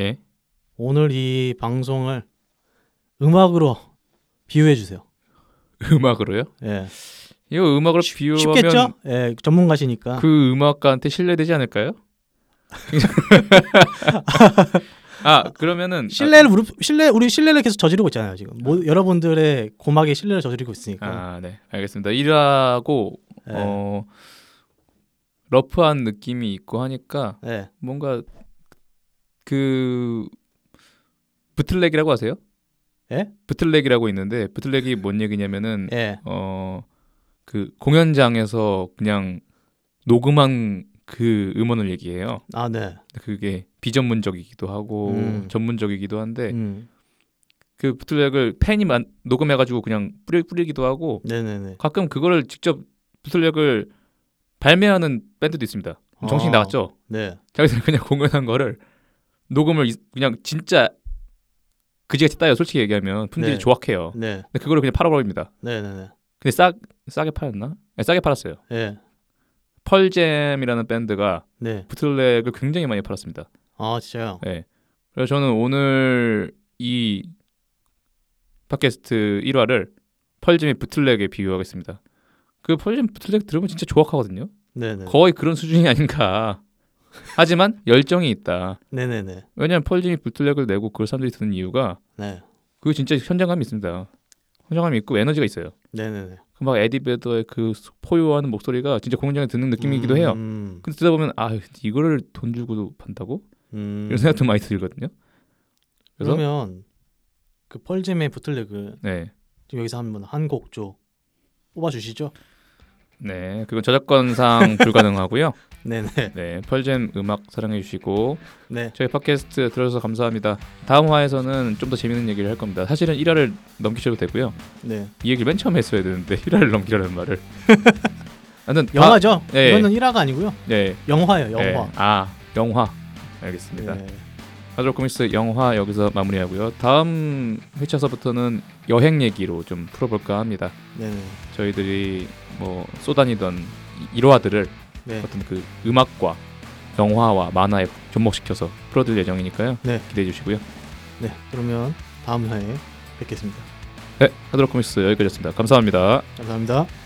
예. 오늘 이 방송을 음악으로 비유해 주세요. 음악으로요? 예. 이거 음악으로 비유하면 쉽겠죠? 예, 전문가시니까. 그 음악가한테 신뢰되지 않을까요? 아 그러면은 신뢰를 우리 신뢰 우리 신뢰를 계속 저지르고 있잖아요 지금. 모, 여러분들의 고막에 신뢰를 저지르고 있으니까. 아, 네 알겠습니다. 일하고 예. 어 러프한 느낌이 있고 하니까 예. 뭔가 그 부틀렉이라고 하세요? 예? 부틀렉이라고 있는데 부틀렉이 뭔 얘기냐면은 예. 어그 공연장에서 그냥 녹음한 그 음원을 얘기해요. 아, 네. 그게 비전문적이기도 하고 음. 전문적이기도 한데 음. 그 부틀렉을 팬이 만, 녹음해가지고 그냥 뿌리, 뿌리기도 하고 네, 네, 네. 가끔 그거를 직접 부틀렉을 발매하는 밴드도 있습니다. 정신 아. 나갔죠. 네. 자기들 그냥 공연한 거를 녹음을 이- 그냥 진짜 그지같이 따요. 솔직히 얘기하면 품질이 네. 조악해요. 네. 근데 그거를 그냥 팔아버립니다. 네, 네, 네. 근데 싸 싸게 팔았나? 네, 싸게 팔았어요. 예. 펄잼이라는 밴드가 네. 부틀렉을 굉장히 많이 팔았습니다. 아, 진짜요? 네. 그래서 저는 오늘 이 팟캐스트 1화를 펄잼의 부틀렉에 비유하겠습니다. 그 펄잼 부틀렉 들으면 진짜 조악하거든요. 네, 네. 거의 그런 수준이 아닌가. 하지만 열정이 있다. 네, 네, 네. 왜냐하면 펄잼이 부틀렉을 내고 그걸 사람들이 듣는 이유가 네. 그게 진짜 현장감이 있습니다. 현장감이 있고 에너지가 있어요. 네, 네, 네. 그막 에디 베더의 그 포효하는 목소리가 진짜 공연장에 듣는 느낌이기도 해요. 음. 근데 듣다 보면 아 이거를 돈 주고 판다고? 음. 이런 생각도 많이 들거든요. 그래서 그러면 그 펄잼의 부틀렉을 네, 지금 여기서 한번 한곡 좀 뽑아 주시죠. 네, 그건 저작권상 불가능하고요. 네네. 네, 펄잼 음악 사랑해 주시고 네. 저희 팟캐스트 들어주셔서 감사합니다. 다음 화에서는 좀 더 재밌는 얘기를 할 겁니다. 사실은 1화를 넘기셔도 되고요. 네. 이 얘기를 맨 처음에 했어야 되는데 1화를 넘기라는 말을. 아무튼 다- 영화죠. 네. 이거는 1화가 아니고요. 네, 영화예요. 네. 영화. 아, 영화. 알겠습니다. 네. 하드록 코믹스 영화 여기서 마무리하고요. 다음 회차서부터는 여행 얘기로 좀 풀어볼까 합니다. 네네. 저희들이 뭐 쏘다니던 이- 일화들을 네. 어떤 그 음악과 영화와 만화에 접목시켜서 풀어드릴 예정이니까요. 네. 기대해 주시고요. 네. 그러면 다음 회에 뵙겠습니다. 네, 하드록 코믹스 여기까지였습니다. 감사합니다. 감사합니다.